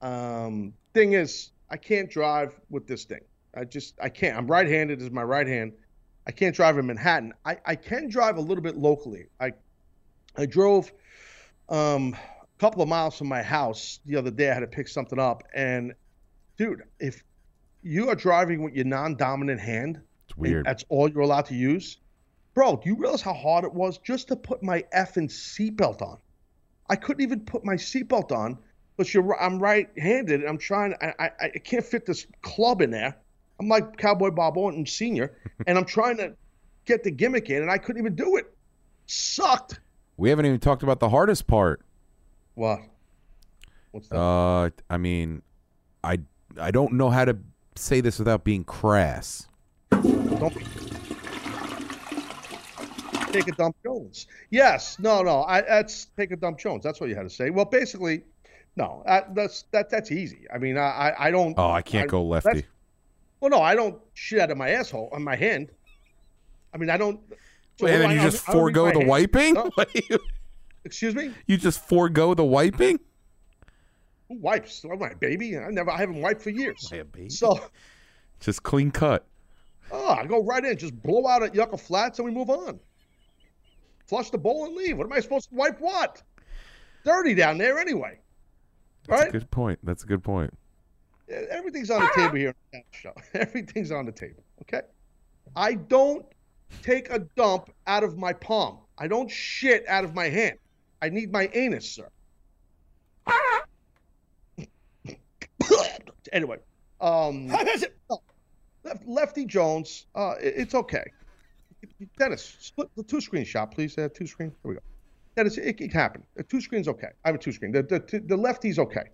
Um, thing is, I can't drive with this thing. I just I can't. I'm right-handed. Is my right hand. I can't drive in Manhattan. I, I can drive a little bit locally. I I drove um, a couple of miles from my house the other day. I had to pick something up, and dude, if you are driving with your non-dominant hand, It's weird. That's all you're allowed to use. Bro, do you realize how hard it was just to put my effing seatbelt on? I couldn't even put my seatbelt on because you're I'm right-handed. And I'm trying. I, I I can't fit this club in there. I'm like Cowboy Bob Orton Senior, *laughs* and I'm trying to get the gimmick in, and I couldn't even do it. Sucked. We haven't even talked about the hardest part. What? What's that? Uh, I mean, I I don't know how to say this without being crass. Don't. Take a dump, Jones. Yes, no, no. I that's take a dump, Jones. That's what you had to say. Well, basically, no. Uh, that's that. That's easy. I mean, I I, I don't. Oh, I can't go lefty. Well, no, I don't shit out of my asshole on my hand. I mean, I don't. So and then you I- just I forego my the hand. wiping. No. Oh. *laughs* What do you, Excuse me. you just forego the wiping. Who wipes? I'm my baby. I never. I haven't wiped for years. So, Just clean cut. oh, I go right in, just blow out at Yucca Flats, and we move on. Flush the bowl and leave. What am I supposed to wipe? What? Dirty down there anyway. That's right? a good point. That's a good point. Everything's on the table here on the show. Everything's on the table. Okay. I don't take a dump out of my palm. I don't shit out of my hand. I need my anus, sir. *laughs* anyway, um, Lefty Jones, uh, it- it's okay. Dennis, split the two screen shot, please. Uh, two screen. There we go. Dennis, it, it can happen. Two screen's okay. I have a two screen. The, the, the lefty's okay.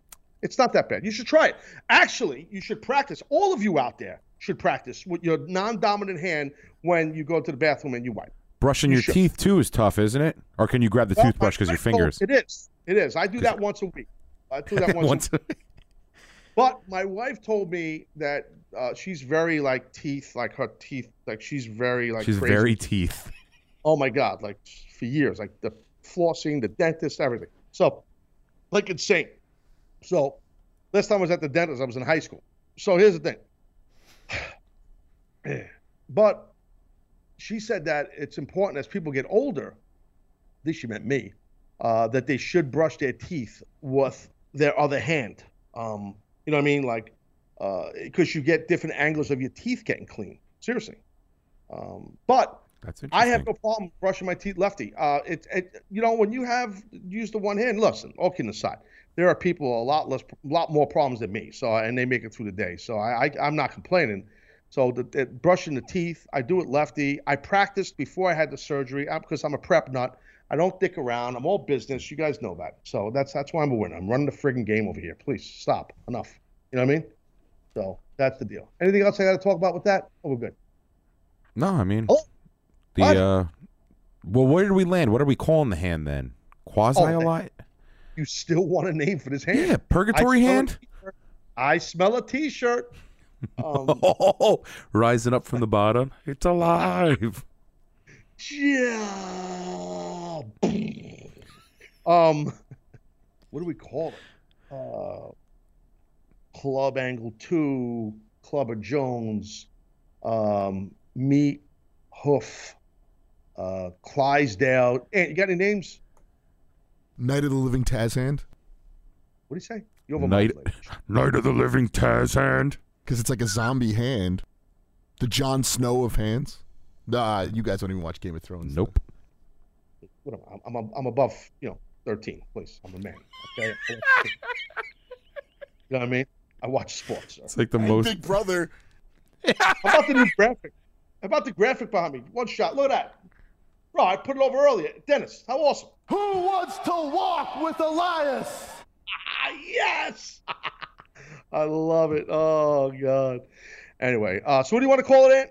It's not that bad. You should try it. Actually, you should practice. All of you out there should practice with your non-dominant hand when you go to the bathroom and you wipe. Brushing You your should. teeth too is tough, isn't it? Or can you grab the Well, toothbrush because your fingers? It is. It is. I do that once a week. I do that *laughs* once. Once- a week. But my wife told me that uh, she's very like teeth, like her teeth, like she's very like She's crazy. very teeth. oh my god, like for years, like the flossing, the dentist, everything. So, like insane. So, last time I was at the dentist, I was in high school. So here's the thing. *sighs* But she said that it's important as people get older. Least she meant me. Uh, that they should brush their teeth with their other hand. Um, you know what I mean? Like, because you get different angles of your teeth getting clean. Seriously. Um, but That's I have no problem brushing my teeth lefty. Uh, it, it, you know, when you have used the one hand, listen, all kidding aside, there are people a lot less, lot more problems than me. So, and they make it through the day. So I, I I'm not complaining. So the, the brushing the teeth, I do it lefty. I practiced before I had the surgery uh, because I'm a prep nut. I don't dick around. I'm all business. You guys know that. So that's that's why I'm a winner. I'm running the frigging game over here. Please stop. Enough. You know what I mean? So that's the deal. Anything else I got to talk about with that? Oh, we're good. No, I mean Oh, the what? uh well where did we land? What are we calling the hand then? Quasi Oh. *laughs* You still want a name for this hand? Yeah, purgatory I hand? I smell a t-shirt. *laughs* Um, Oh, rising up from the bottom. It's alive. yeah. Um, what do we call it? Uh, Club Angle Two, Clubber Jones, um, Meat, Hoof, uh, Clydesdale. Hey, you got any names? Night of the Living Taz hand What do you say? You have a Night, mic. *laughs* Night of the Living Taz hand. because it's like a zombie hand. The Jon Snow of hands. Nah, you guys don't even watch Game of Thrones. Nope. What am I? I'm, I'm, I'm above, you know, 13. Please, I'm a man. Okay. *laughs* you know what I mean? I watch sports. Sir. It's like the Hey, most Big Brother. How about the new graphic? How about the graphic behind me? One shot. Look at that. Bro, I put it over earlier. Dennis, how awesome. Who wants to walk with Elias? Ah, yes. *laughs* I love it. Oh, God. Anyway, uh, so what do you want to call it, Ant?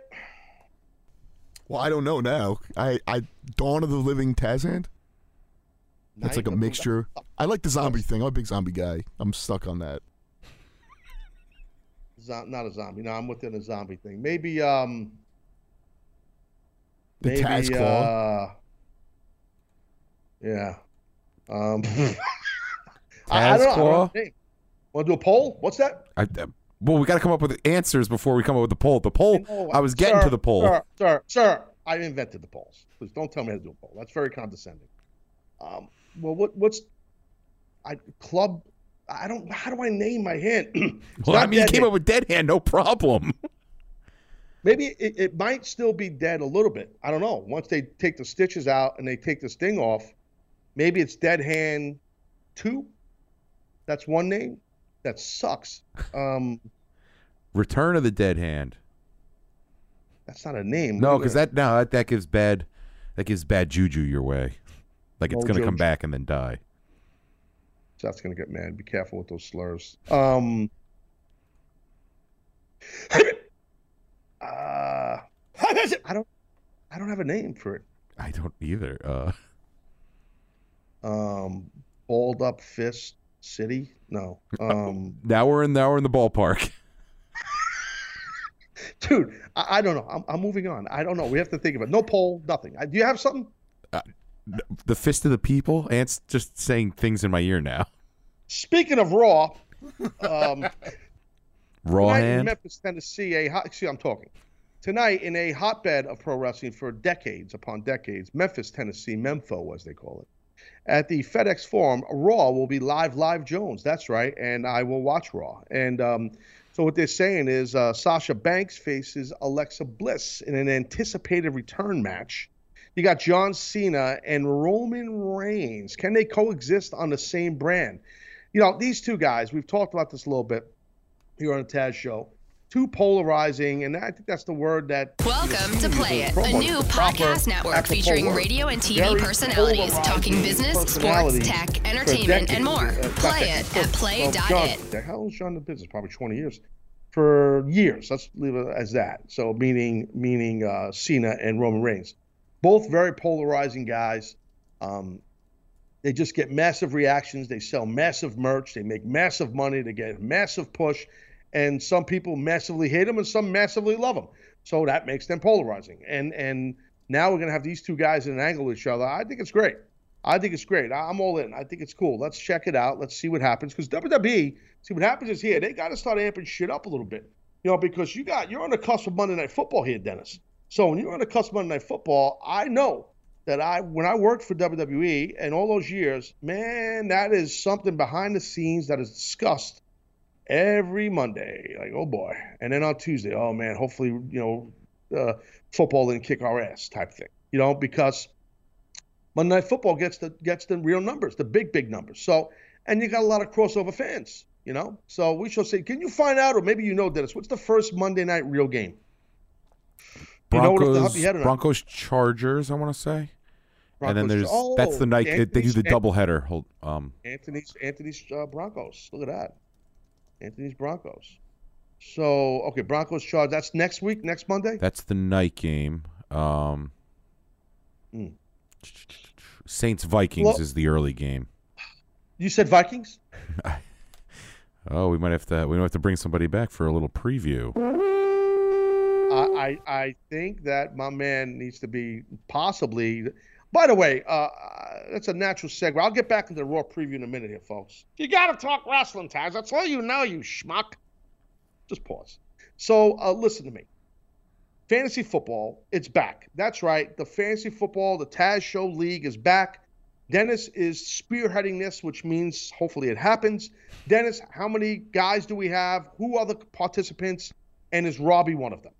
Well, I don't know now. I, I Dawn of the Living Taz hand. That's like a Night of the- mixture. I like the zombie thing. I'm a big zombie guy. I'm stuck on that. Zo- not a zombie. No, I'm within a zombie thing. Maybe, um, The maybe, Taz Claw. uh, yeah. Um, *laughs* I, I Taz know. I don't Claw? name. Want to do a poll? What's that? I, uh, well, we got to come up with answers before we come up with the poll. The poll, No, I was getting sir, to the poll. Sir, sir, sir, I invented the polls. Please don't tell me how to do a poll. That's very condescending. Um, well, what, what's I club? I don't. How do I name my hand? *clears throat* Well, I mean, you came hand. up with dead hand, no problem. *laughs* Maybe it, it might still be dead a little bit. I don't know. Once they take the stitches out and they take the sting off, maybe it's dead hand two. That's one name. That sucks. Um, Return of the dead hand. that's not a name. No, because that no, that, that gives bad, that gives bad juju your way. Like it's gonna come back and then die. Seth's gonna get mad. Be careful with those slurs. Um. Uh, I don't. I don't have a name for it. I don't either. Uh, Um, balled up fist city. No. Um, now we're in now we're in the ballpark. *laughs* dude, I, I don't know. I'm, I'm moving on. I don't know. We have to think about it. no poll, nothing. I, do you have something? The fist of the people. Ant's just saying things in my ear now. Speaking of Raw, um, *laughs* Raw tonight in. Memphis, Tennessee, a hot, see, I'm talking. Tonight, in a hotbed of pro wrestling for decades upon decades, Memphis, Tennessee, Mempho, as they call it, at the FedEx Forum, Raw will be live, live Jones. That's right, and I will watch Raw. And um, so what they're saying is uh, Sasha Banks faces Alexa Bliss in an anticipated return match. You got John Cena and Roman Reigns. Can they coexist on the same brand? You know, these two guys, we've talked about this a little bit here on the Taz Show. Too polarizing, and I think that's the word that. Welcome you to Play It, a new podcast network featuring word. radio and TV Very personalities talking business, sports, tech, entertainment, and more. Uh, Play it at play.it. The hell is John in the business? Probably 20 years. For years. Let's leave it as that. So meaning meaning uh, Cena and Roman Reigns. Both very polarizing guys. Um, they just get massive reactions. They sell massive merch. They make massive money. They get a massive push. And some people massively hate them and some massively love them. So that makes them polarizing. And and now we're going to have these two guys in an angle with each other. I think it's great. I think it's great. I'm all in. I think it's cool. Let's check it out. Let's see what happens. Because WWE, see what happens is here, they got to start amping shit up a little bit. You know, because you got you're on the cusp of Monday Night Football here, Dennis. So when you're on the cusp of Monday Night Football, I know that I when I worked for WWE and all those years, man, that is something behind the scenes that is discussed every Monday. Like, oh boy. And then on Tuesday, oh man, hopefully, you know, uh, football didn't kick our ass type thing, you know, because Monday Night Football gets the gets the real numbers, the big big numbers. So, and you got a lot of crossover fans, you know. So we shall see. Can you find out, or maybe you know, Dennis, what's the first Monday night real game? Do you know what off the top Broncos, of your head or not? Broncos, Chargers. I want to say, and then Broncos- there's that's the oh, night they do Anthony's- the doubleheader. Hold, um, Anthony's Anthony's uh, Broncos. Look at that. Anthony's Broncos. So okay, Broncos charge. That's next week, next Monday. that's the night game. Um, Hmm. Saints Vikings Well- is the early game. You said Vikings. *laughs* Oh, we might have to we might have to bring somebody back for a little preview. I, I I think that my man needs to be possibly. By the way, uh, that's a natural segue. I'll get back into the Raw preview in a minute here, folks. You got to talk wrestling, Taz. That's all you know, you schmuck. Just pause. So uh, listen to me. Fantasy football, it's back. That's right. The fantasy football, the Taz Show League is back. Dennis is spearheading this, which means hopefully it happens. Dennis, how many guys do we have? Who are the participants? And is Robbie one of them?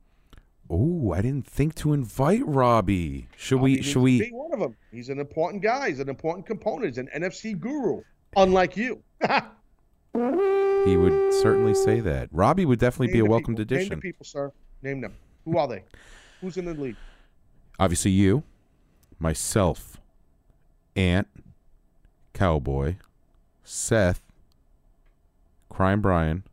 Oh, I didn't think to invite Robbie. Should Robbie we? Should we? Be one of them. He's an important guy. He's an important component. He's an NFC guru, unlike you. *laughs* He would certainly say that. Robbie would definitely be a welcomed welcome people. Name addition. the people, sir. Name them. Who are they? Who's in the league? Obviously, you, myself, Ant, Cowboy, Seth, Crying Brian,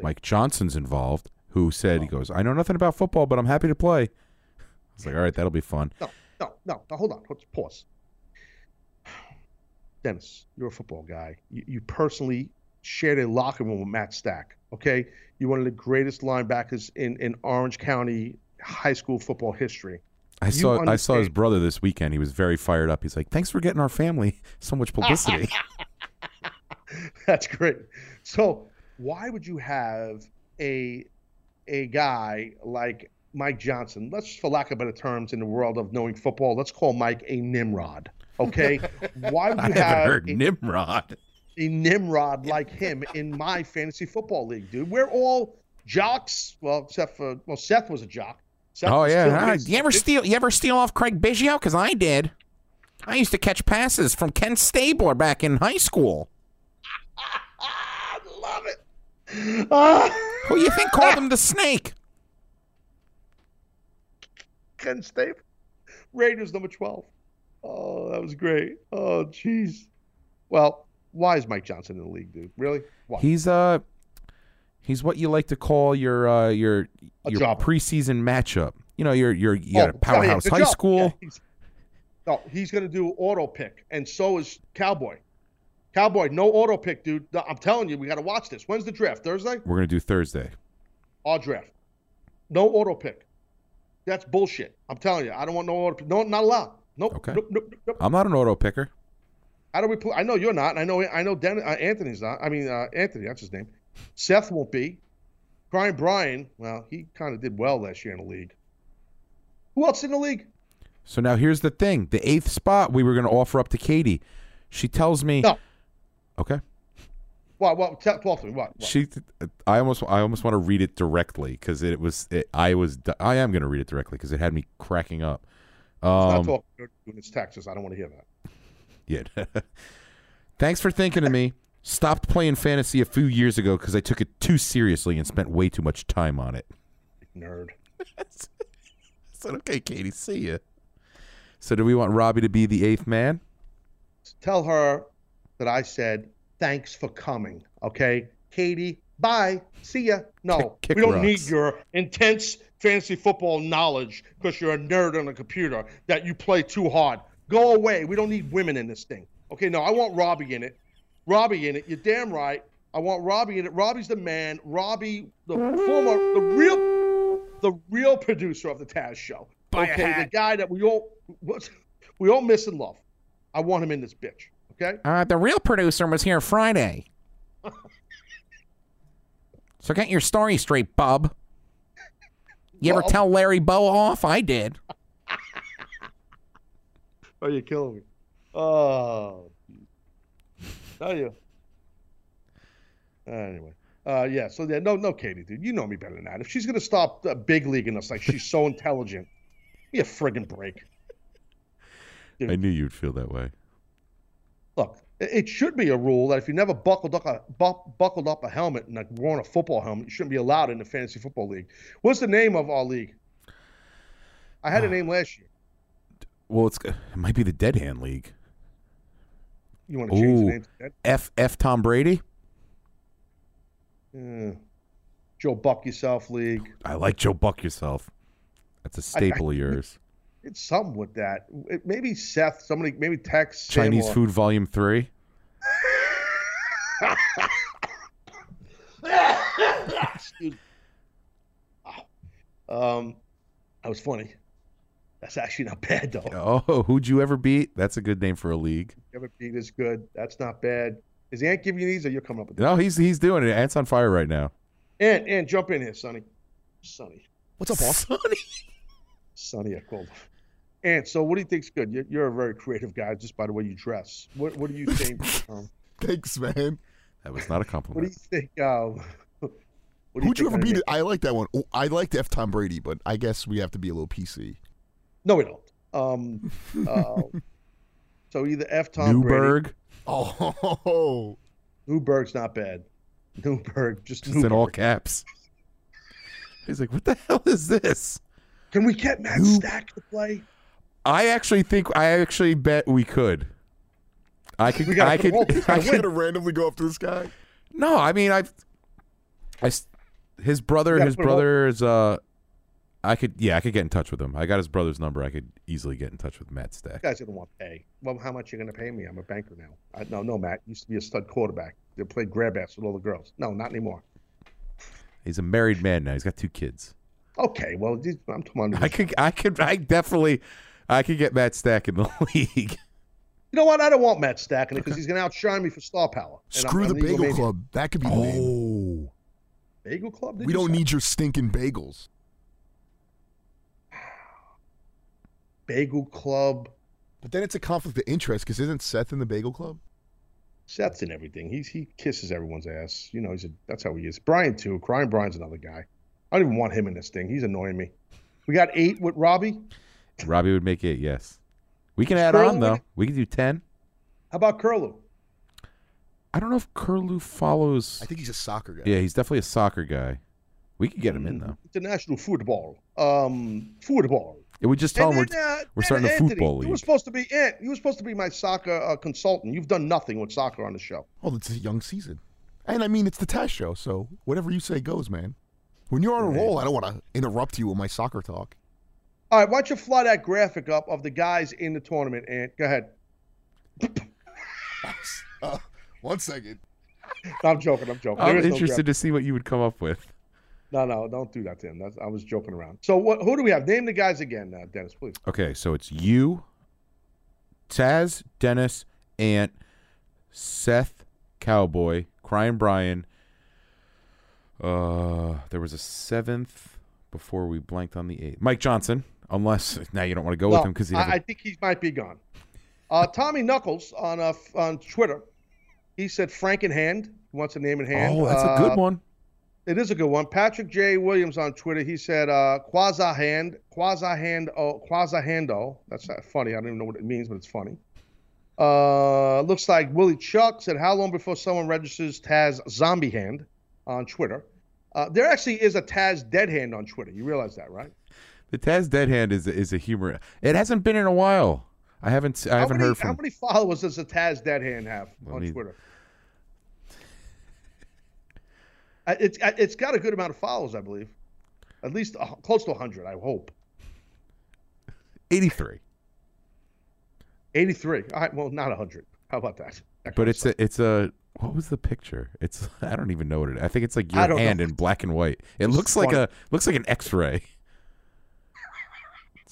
Mike Johnson's involved. Who said he oh. goes? I know nothing about football, but I'm happy to play. I was like, all right, that'll be fun. No, no, no. no hold on. Hold- Pause. *sighs* Dennis, you're a football guy. You, you personally shared a locker room with Matt Stack. Okay, you're one of the greatest linebackers in in Orange County high school football history. I You saw I saw his brother this weekend. He was very fired up. He's like, "Thanks for getting our family *laughs* so much *laughs* publicity." That's great. So why would you have a a guy like Mike Johnson? Let's, for lack of better terms, in the world of knowing football, let's call Mike a Nimrod. Okay, *laughs* why would I you haven't have heard a, Nimrod. a Nimrod like him in my fantasy football league, dude? We're all jocks. Well, except for well, Seth was a jock. Seth Oh yeah, Ah, you ever steal? You ever steal off Craig Biggio? Because I did. I used to catch passes from Ken Stabler back in high school. *laughs* I love it. Ah, Who you think called him the *laughs* Snake? Ken Stabler. Raiders number 12. Oh, that was great. Oh, jeez. Well, why is Mike Johnson in the league, dude? Really? Why? He's uh, he's what you like to call your uh your A your jobber. preseason matchup. You know, your your you Oh, got a powerhouse yeah, high job. school. Yeah, he's, no, he's going to do auto pick, and so is Cowboy. Cowboy, no auto pick, dude. I'm telling you, we got to watch this. When's the draft? Thursday? We're gonna do Thursday. Our draft. No auto pick. That's bullshit. I'm telling you, I don't want no auto pick. No, not allowed. Nope. Okay. Nope, nope, nope. I'm not an auto picker. How do we play? I know you're not. I know. I know. Den, uh, Anthony's not. I mean, uh, Anthony. That's his name. Seth won't be. Brian Bryan. Well, he kind of did well last year in the league. Who else in the league? So now here's the thing: the eighth spot we were gonna offer up to Katie. She tells me, No. Okay. What? What? Tell, to me. What? what? She, I almost, I almost want to read it directly because it was, it, I was, I am going to read it directly because it had me cracking up. not Um, talking doing it's Texas. I don't want to hear that. yeah. *laughs* Thanks for thinking of me. Stopped playing fantasy a few years ago because I took it too seriously and spent way too much time on it. Nerd. *laughs* I said, okay, Katie, see ya. So, do we want Robbie to be the eighth man? Tell her that I said thanks for coming. Okay, Katie. Bye. See ya. No, Kick- kick we don't rocks. need your intense fantasy football knowledge because you're a nerd on a computer that you play too hard. Go away. We don't need women in this thing. Okay, no, I want Robbie in it. Robbie in it. You're damn right. I want Robbie in it. Robbie's the man. Robbie, the former, the real, the real producer of the Taz Show. okay, the guy that we all, we all miss and love. I want him in this bitch. Okay. Uh, the real producer was here Friday. *laughs* so get your story straight, bub. You ever tell Larry Bowa off? I did. *laughs* Oh, you're killing me. Oh, tell you. Anyway, Uh, yeah. So yeah, no, no, Katie, dude. You know me better than that. If she's gonna stop uh, big leaguing us like she's so intelligent, give me a friggin' break. *laughs* I knew you'd feel that way. Look, it should be a rule that if you never buckled up a bu- buckled up a helmet and like worn a football helmet, you shouldn't be allowed in the fantasy football league. What's the name of our league? I had a uh, name last year. Well, it's it might be the Dead Hand League. You want to change the Ooh. name to? F F Tom Brady. Yeah. Joe Buck Yourself League. I like Joe Buck yourself. That's a staple of yours. It's something with that. It, maybe Seth, somebody, maybe text Chinese Food Volume Three. *laughs* Um, that was funny. That's actually not bad though. Oh, who'd you ever beat? That's a good name for a league. Ever beat is good. That's not bad. Is Ant giving you these, or you're coming up with? No, he's he's doing it. Ant's on fire right now. Ant, Ant, jump in here, Sonny. Sonny, What's up, boss? Sonny. Sonny, I called. Him. Ant, so what do you think's good? You're, you're a very creative guy, just by the way you dress. What What do you think? Um, *laughs* Thanks, man. That was not a compliment. what do you think? What do Who'd you think ever I beat? named- I like that one. Oh, I liked F. Tom Brady, but I guess we have to be a little PC. No, we don't. Um, uh, *laughs* so either F. Tom Brady. Newberg, Oh, Newberg's not bad. Newberg, just, just in all caps. He's like, "What the hell is this?" Can we get Matt New- Stack to play? I actually think I actually bet we could. I could. We gotta I could. *laughs* I could gonna randomly go after this guy. no, I mean, I've. I. His brother. His brother is. Uh, I could. Yeah, I could get in touch with him. I got his brother's number. I could easily get in touch with Matt Stack. You guys didn't want to pay. Well, how much are you going to pay me? I'm a banker now. I, no, no, Matt. Used to be a stud quarterback. They played grab ass with all the girls. No, not anymore. He's a married man now. He's got two kids. Okay, well, I'm talking. I could. I could. I definitely. I could get Matt Stack in the *laughs* league. You know what? I don't want Matt Stack in it because he's going to outshine me for star power. And I'm- Screw I'm the Bagel egomaniac. Club. That could be the name. Oh. Bagel Club? Did We don't say? need your stinking bagels. *sighs* Bagel Club. But then it's a conflict of interest because isn't Seth in the Bagel Club? Seth's in everything. He's he kisses everyone's ass. You know, he's a, that's how he is. Brian too. Crying Brian's another guy. I don't even want him in this thing. He's annoying me. We got eight with Robbie. Robbie would make it. Yes. We can add Curly? on though. We can do ten. How about Curlew? I don't know if Curlew follows. I think he's a soccer guy. Yeah, he's definitely a soccer guy. We could get him in though. International football. Um, football. Yeah, we just tell him And we're, uh, we're then starting a Anthony, football You league. were supposed to be Ant. You were supposed to be my soccer uh, consultant. You've done nothing with soccer on the show. Well, it's a young season. And I mean, it's the Taz show, so whatever you say goes, man. When you're on a roll, I don't want to interrupt you with my soccer talk. All right, why don't you fly that graphic up of the guys in the tournament? Ant, go ahead. *laughs* Uh, one second. No, I'm joking. I'm joking. I'm There is no interested to see what you would come up with. No, no, don't do that to him. That's, I was joking around. So, what? Who do we have? Name the guys again, uh, Dennis, please. Okay, so it's you, Taz, Dennis, Ant, Seth, Cowboy, Crying Brian. Uh, there was a seventh before we blanked on the eighth. Mike Johnson, unless now you don't want to go with him because he I. I think he might be gone. Uh, Tommy Knuckles on uh, on Twitter, he said Frank in hand. He wants a name in hand. oh, that's a Uh, good one. It is a good one. Patrick J. Williams on Twitter. He said uh, quasi hand, quasi hand, oh, quasi hando. That's not funny. I don't even know what it means, but it's funny. Uh, looks like Willie Chuck said, "How long before someone registers Taz Zombie Hand on Twitter?" Uh, there actually is a Taz Dead Hand on Twitter. You realize that, right? The Taz Dead Hand is is a humor. It hasn't been in a while. I haven't. I How haven't many, heard How many followers does the Taz Dead Hand have on Twitter? It's it's got a good amount of followers, I believe. At least close to 100, I hope. Eighty-three. 83. All right, well, not 100. How about that? That But it's a it's a what was the picture? It's *laughs* I don't even know what it. I think it's like your don't know. hand in black and white. It It's looks like a looks like an X-ray.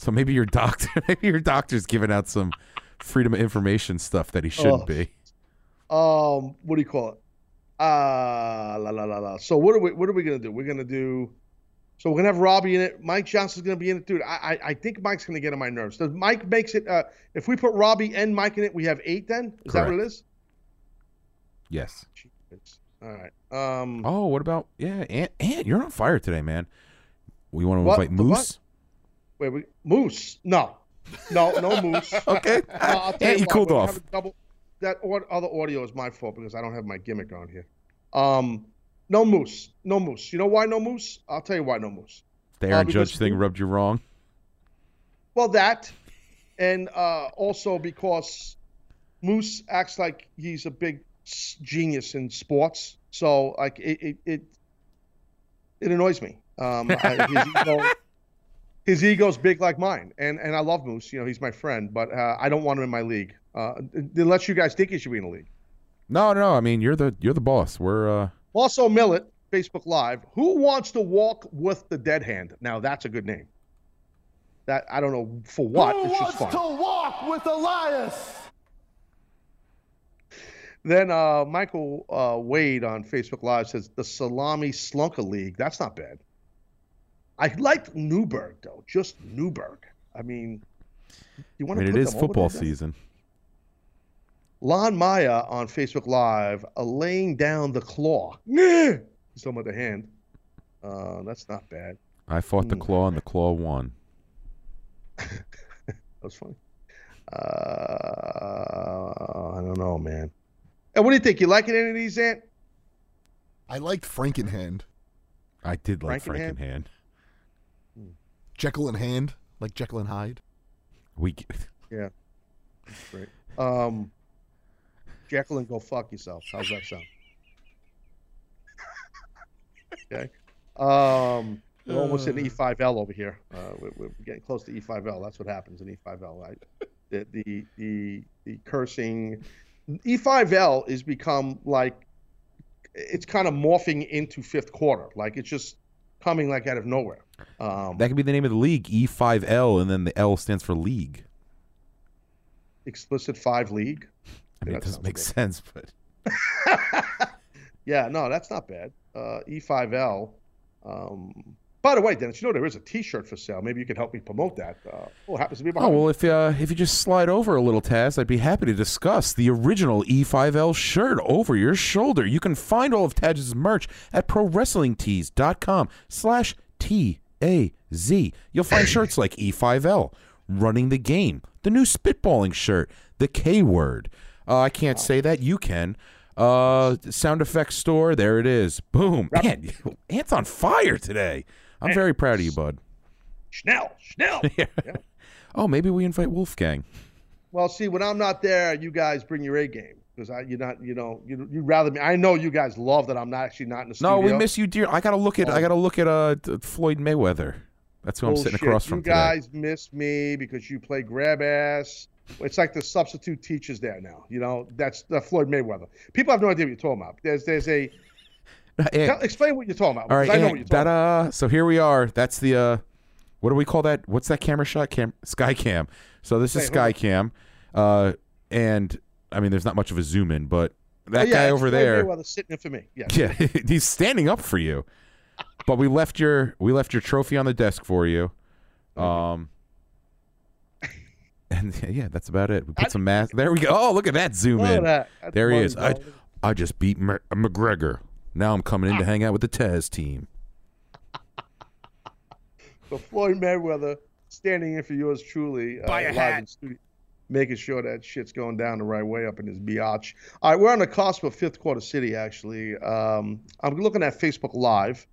So maybe your doctor *laughs* maybe your doctor's giving out some freedom of information stuff that he shouldn't Oh. be. um, what do you call it? Uh, la la la la. So what are we what are we gonna do? We're gonna do. So we're gonna have Robbie in it. Mike Johnson's gonna be in it, dude. I I, I think Mike's gonna get on my nerves. Does Mike makes it? Uh, if we put Robbie and Mike in it, we have eight. Then is that what it is? Yes. Jeez. All right. Um. Oh, what about yeah, Ant? Ant, you're on fire today, man. We want to invite? Moose. Wait, we, Moose? No, no, no *laughs* Moose. Okay, No, I'll tell Ant, you cooled off. Double, that au- other audio is my fault because I don't have my gimmick on here. Um, no Moose, no Moose. You know why no Moose? I'll tell you why no Moose. The Aaron because Judge thing rubbed you wrong. Well, that, and uh, also because Moose acts like he's a big genius in sports, so like it it it, it annoys me. Um, I- his ego, *laughs* his ego's big like mine, and and I love Moose. You know, he's my friend, but uh, I don't want him in my league. Uh, unless you guys think he should be in the league. No, no. I mean, you're the you're the boss. We're uh, Also, Millet, Facebook Live. Who wants to walk with the dead hand? Now that's a good name. That I don't know for what. Who it's just wants fun. to walk with Elias? Then uh, Michael uh, Wade on Facebook Live says the Salami Slunker League. That's not bad. I liked Newburgh though, just Newburgh. I mean, you want to mean, it put is them over football season. Lon Maya on Facebook Live, uh, laying down the claw. *laughs* He's talking about the hand. Uh, that's not bad. I fought the Hmm. claw, and the claw won. *laughs* That was funny. Uh, I don't know, man. And what do you think? You liking any of these, Ant? I liked Frankenhand. I did like Frankenhand? Frankenhand. Jekyll and Hand, like Jekyll and Hyde. We *laughs* Yeah. Great. Um, Jacqueline, go fuck yourself. How's that sound? *laughs* okay. Um, we're almost in E5L over here. Uh, we're, we're getting close to E5L. That's what happens in E5L, right? The the the, the cursing. E5L is become like it's kind of morphing into fifth quarter. Like it's just coming like out of nowhere. Um, that could be the name of the league, E5L, and then the L stands for league. explicit five league. I mean, Yeah, it doesn't make good. sense, but *laughs* Yeah, no, that's not bad. Uh, E5L. Um, by the way, Dennis, you know there is a T-shirt for sale. Maybe you could help me promote that. Uh, oh, it happens to be oh behind. well. If uh, if you just slide over a little, Taz, I'd be happy to discuss the original E5L shirt over your shoulder. You can find all of Taz's merch at ProWrestlingTees.com slash T A Z. You'll find *coughs* shirts like E5L, Running the Game, the new Spitballing shirt, the K Word. Uh, I can't say that. You can. Uh, sound effects store. There it is. Boom. Man, *laughs* Ant's on fire today. I'm very proud of you, bud. Schnell, Schnell. *laughs* Oh, maybe we invite Wolfgang. well, see, when I'm not there, you guys bring your A game because I, you're not, you know, you you rather me. I know you guys love that I'm not actually not in the studio. No, we miss you, dear. I gotta look at. I gotta look at uh Floyd Mayweather. That's who I'm sitting across from You today. guys miss me because you play grab ass. It's like the substitute teachers there now. You know, that's the Floyd Mayweather. People have no idea what you're talking about. There's there's a tell, explain what you're talking about. all right, I know what you're talking about. uh. So here we are. That's the uh. What do we call that? What's that camera shot? Cam sky cam. So this is sky cam. Uh, and I mean, there's not much of a zoom in, but that yeah, guy it's over Floyd there. Mayweather sitting in for me. Yeah. *laughs* Yeah, *laughs* he's standing up for you. *laughs* But we left your we left your trophy on the desk for you. Um and yeah, that's about it. We put some mask. There we go. Oh, look at that zoom in. that. There he money, is. I. I just beat Mer- McGregor. Now I'm coming in Ah. to hang out with the Taz team. So Floyd Mayweather standing in for yours truly. Uh, Buy a live hat. Making sure that shit's going down the right way up in his biatch. All right, we're on the cusp of fifth quarter city, actually. Um, I'm looking at Facebook Live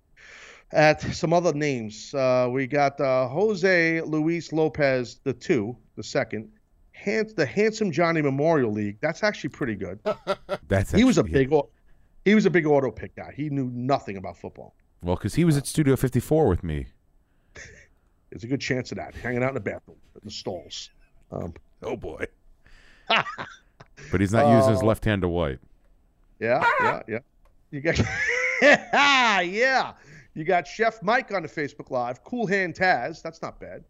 at some other names. Uh, we got uh, Jose Luis Lopez, the two, the second. The Handsome Johnny Memorial League. That's actually pretty good. *laughs* That's he was a big, au- he was a big auto pick guy. He knew nothing about football. well because he was at Studio 54 with me. *laughs* There's a good chance of that. Hanging out in the bathroom, in the stalls. Um, Oh boy. *laughs* but he's not using his Uh, left hand to wipe. Yeah, yeah, yeah. You got *laughs* yeah. You got Chef Mike on the Facebook Live. Cool Hand Taz. That's not bad.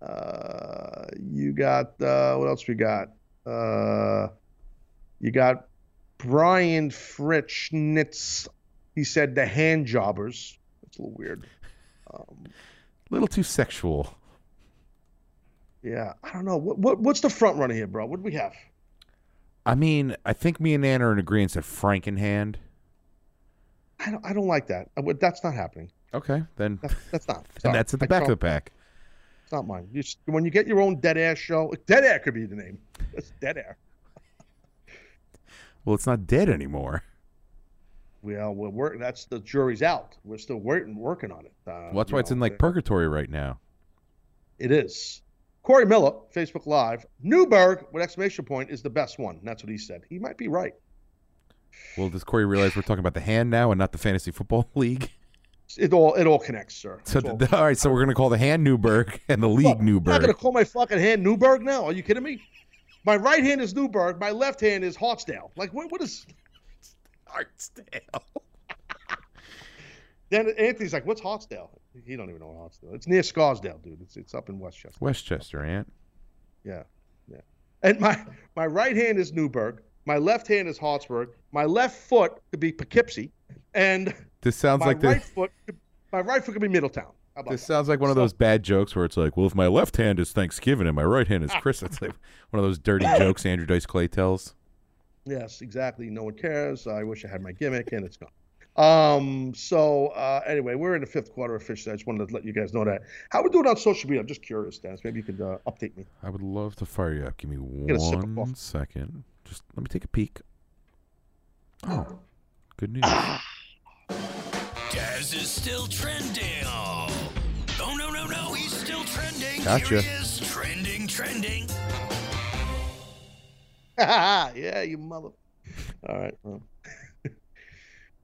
Uh, you got uh, what else we got? Uh, you got Brian Fritschnitz. He said the hand jobbers. That's a little weird. Um, *laughs* A little too sexual. Yeah, I don't know. What, what what's the front runner here, bro? What do we have? I mean, I think me and Ann are in agreement that Frankenhand. I don't, I don't like that. Uh, I That's not happening. Okay, then That's, that's not. *laughs* and that's at the I back of the pack. It's not mine. You when you get your own dead air show, uh, dead air could be the name. *laughs* It's dead air. Well, it's not dead anymore. Well, we're working. That's the jury's out. We're still working working on it. Uh, Well, that's why it's in like uh, purgatory right now. It is. Corey Miller, Facebook Live. Newburgh with exclamation point is the best one. That's what he said. He might be right. Well, does Corey realize we're talking about the hand now and not the fantasy football *laughs* league? It all it all connects, sir. So, all- th- all right, so we're gonna call the hand Newburgh and the league Newburgh. I'm not gonna call my fucking hand Newburgh now. Are you kidding me? My right hand is Newburgh. My left hand is Hartsdale. Like what? What is? *laughs* Hartsdale. Then Anthony's like, "What's Hartsdale?" He don't even know what Hartsdale. It's near Scarsdale, dude. It's it's up in Westchester. Westchester, Ant. Yeah, yeah. And my my right hand is Newburgh. My left hand is Hartsburg. My left foot could be Poughkeepsie, and *laughs* This sounds my like right foot, could- my right foot could be Middletown. This that? sounds like one of those bad jokes where it's like, well, if my left hand is Thanksgiving and my right hand is Christmas, it's like one of those dirty *laughs* jokes Andrew Dice Clay tells. Yes, exactly. No one cares. I wish I had my gimmick, and it's gone. Um. So uh, anyway, we're in the fifth quarter officially. I just wanted to let you guys know that. How we doing on social media? I'm just curious, Dennis. Maybe you could uh, update me. I would love to fire you up. Give me Get a sip of one coffee. second. Just let me take a peek. Oh, good news. Daz is still trending. Oh, oh no, no, no. He's still trending. Gotcha. Here he is. Trending, trending. *laughs* yeah, you mother. All right. Well,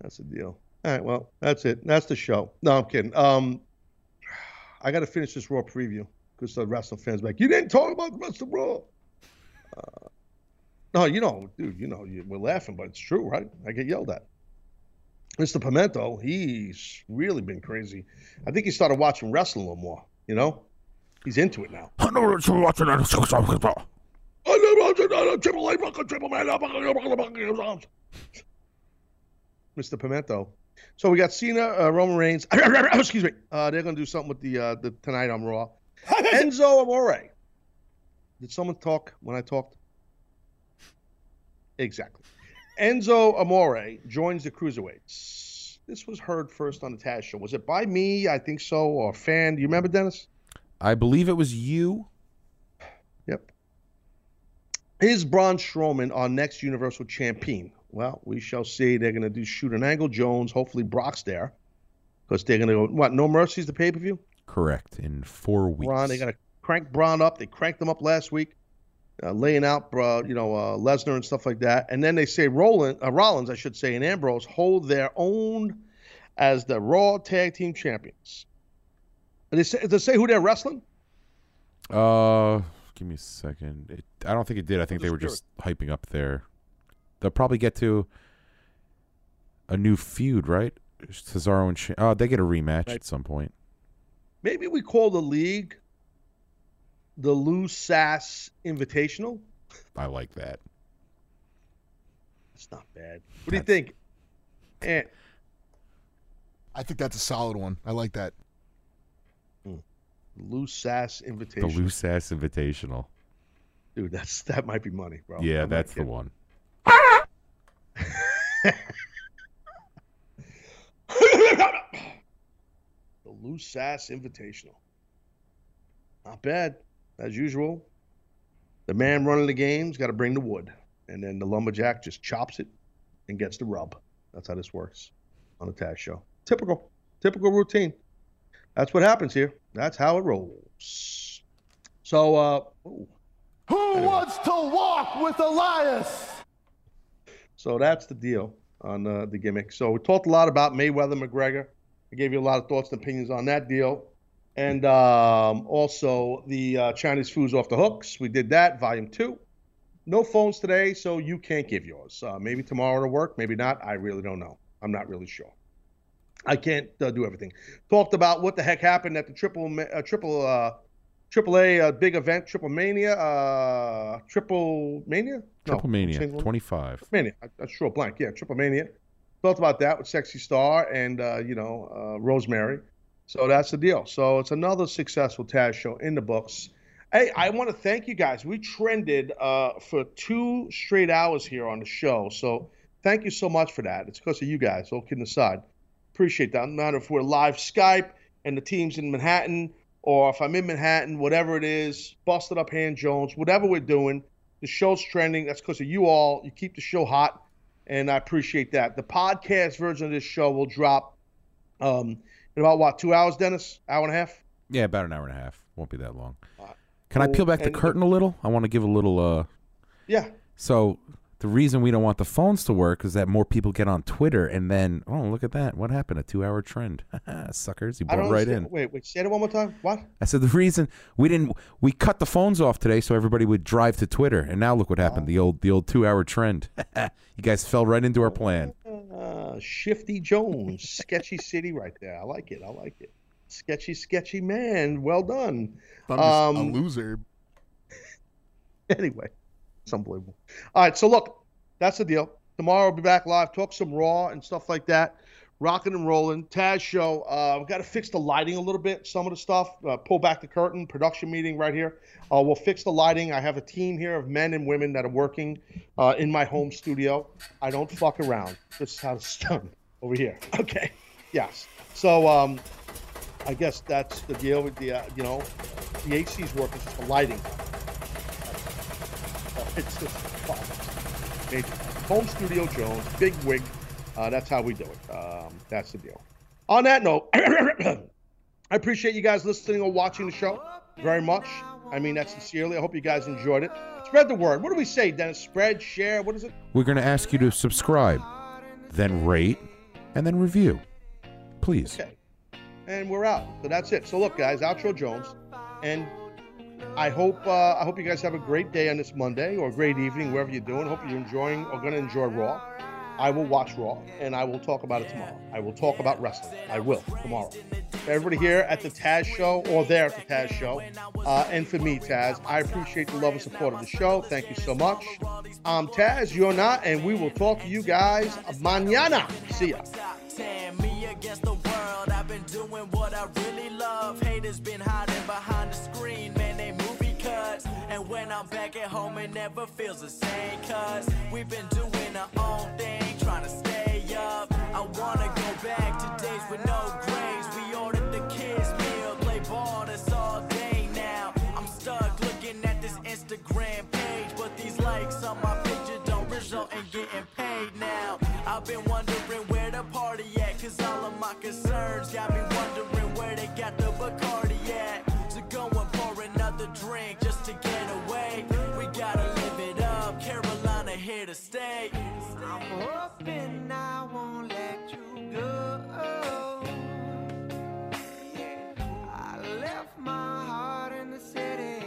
that's the deal. All right. Well, that's it. That's the show. No, I'm kidding. Um, I got to finish this Raw preview because the wrestling fans are like, you didn't talk about the rest of Raw. Uh, no, you know, dude, you know, you, we're laughing, but it's true, right? I get yelled at. Mr. Pimento, he's really been crazy. I think he started watching wrestling a little more. You know, he's into it now. I know what you're watching. Mr. Pimento. So we got Cena, uh, Roman Reigns. *coughs* excuse me. Uh, they're gonna do something with the uh, the tonight on Raw. *laughs* Enzo Amore. Did someone talk when I talked? Exactly. Enzo Amore joins the cruiserweights. This was heard first on the Taz show. Was it by me? I think so, or a fan? Do you remember, Dennis? I believe it was you. Yep. Is Braun Strowman our next Universal Champion? Well, we shall see. They're going to do shoot an angle. Jones. Hopefully, Brock's there because they're going to go. What? No mercies. The pay per view. Correct. In four weeks. Braun. They got to crank Braun up. They cranked him up last week, uh, laying out, uh, you know, uh, Lesnar and stuff like that. And then they say Roland, uh, Rollins, I should say, and Ambrose hold their own as the Raw Tag Team Champions. And they say, they say who they're wrestling. Uh, give me a second. It, I don't think it did. I think they were just just hyping up their. They'll probably get to a new feud, right? Cesaro and Sheamus. Oh, they get a rematch Right. at some point. Maybe we call the league the Lou Sass Invitational. I like that. It's not bad. What do you think? Eh, I think that's a solid one. I like that. Lou Sass The Invitational. Loose Ass Invitational. Dude, that's that might be money, bro. yeah, I'm that's the one. The Loose Sass Invitational. Not bad, as usual. The man running the game's got to bring the wood, and then the lumberjack just chops it and gets the rub. That's how this works on the tag show. Typical, typical routine. That's what happens here. That's how it rolls. So, uh. Who wants to walk with Elias? So that's the deal on uh, the gimmick. So we talked a lot about Mayweather McGregor. I gave you a lot of thoughts and opinions on that deal. And um, also the uh, Chinese food's off the hooks. We did that, volume two. No phones today, so you can't give yours. Uh, maybe tomorrow to work, maybe not. I really don't know. I'm not really sure. I can't uh, do everything. Talked about what the heck happened at the triple uh, triple triple A uh, big event, Triplemania, uh, Triplemania, No, Triplemania, 25. Mania. I, I sure blank. Yeah, Triplemania. Talked about that with Sexy Star and uh, you know uh, Rosemary. So that's the deal. So it's another successful Taz show in the books. Hey, I want to thank you guys. We trended uh, for two straight hours here on the show. So Thank you so much for that. It's because of you guys. All kidding aside, appreciate that. No matter if we're live Skype and the team's in Manhattan, or if I'm in Manhattan, whatever it is, busted up hand Jones, whatever we're doing, the show's trending. That's because of you all. You keep the show hot, and I appreciate that. The podcast version of this show will drop um, in about what two hours, Dennis? Hour and a half. Yeah, about an hour and a half. Won't be that long. Can I peel back the curtain a little? I want to give a little. uh Yeah. So the reason we don't want the phones to work is that more people get on Twitter, and then oh look at that, what happened? A two-hour trend, *laughs* suckers! You I brought don't right in. Wait, wait. Say it one more time. What? I said the reason we didn't we cut the phones off today so everybody would drive to Twitter, and now look what happened. The old the old two-hour trend. *laughs* you guys fell right into our plan. Uh, Shifty Jones, sketchy city, right there. I like it. I like it. Sketchy, sketchy man. Well done. I'm Um, a loser. *laughs* anyway, it's unbelievable. All right, so look, that's the deal. Tomorrow I'll be back live, talk some Raw and stuff like that. Rocking and rolling. Taz show. Uh, we've got to fix the lighting a little bit. Some of the stuff. Uh, pull back the curtain. Production meeting right here. Uh, we'll fix the lighting. I have a team here of men and women that are working uh, in my home studio. I don't fuck around. This is how it's *laughs* done over here. Okay. Yes. So um, I guess that's the deal with the uh, you know the AC's work is just the lighting. It's just fun. Major. Home Studio Jones, big wig. Uh, that's how we do it. Um, that's the deal. On that note, *clears throat* I appreciate you guys listening or watching the show very much. I mean that sincerely. I hope you guys enjoyed it. Spread the word. What do we say, Dennis? Spread, share. What is it? We're going to ask you to subscribe, then rate, and then review, please. Okay. And we're out. So that's it. So look, guys, outro Jones, and I hope uh, I hope you guys have a great day on this Monday or a great evening wherever you're doing. Hope you're enjoying or going to enjoy Raw. I will watch Raw and I will talk about it tomorrow. I will talk about wrestling. I will tomorrow. Everybody here at the Taz Show or there at the Taz Show, uh, and for me, Taz, I appreciate the love and support of the show. Thank you so much. I'm Taz, you're not, and we will talk to you guys mañana. See ya. against the world. I've been doing what I really love. Haters been hiding behind the screen, And when I'm back at home, it never feels the same, cuz we've been doing our own thing, trying to stay up. I wanna go back to days with no grades. We ordered the kids' meal, play ball, that's all day now. I'm stuck looking at this Instagram page, but these likes on my picture don't result in getting paid now. I've been wondering where the party at, cause all of my concerns got me city.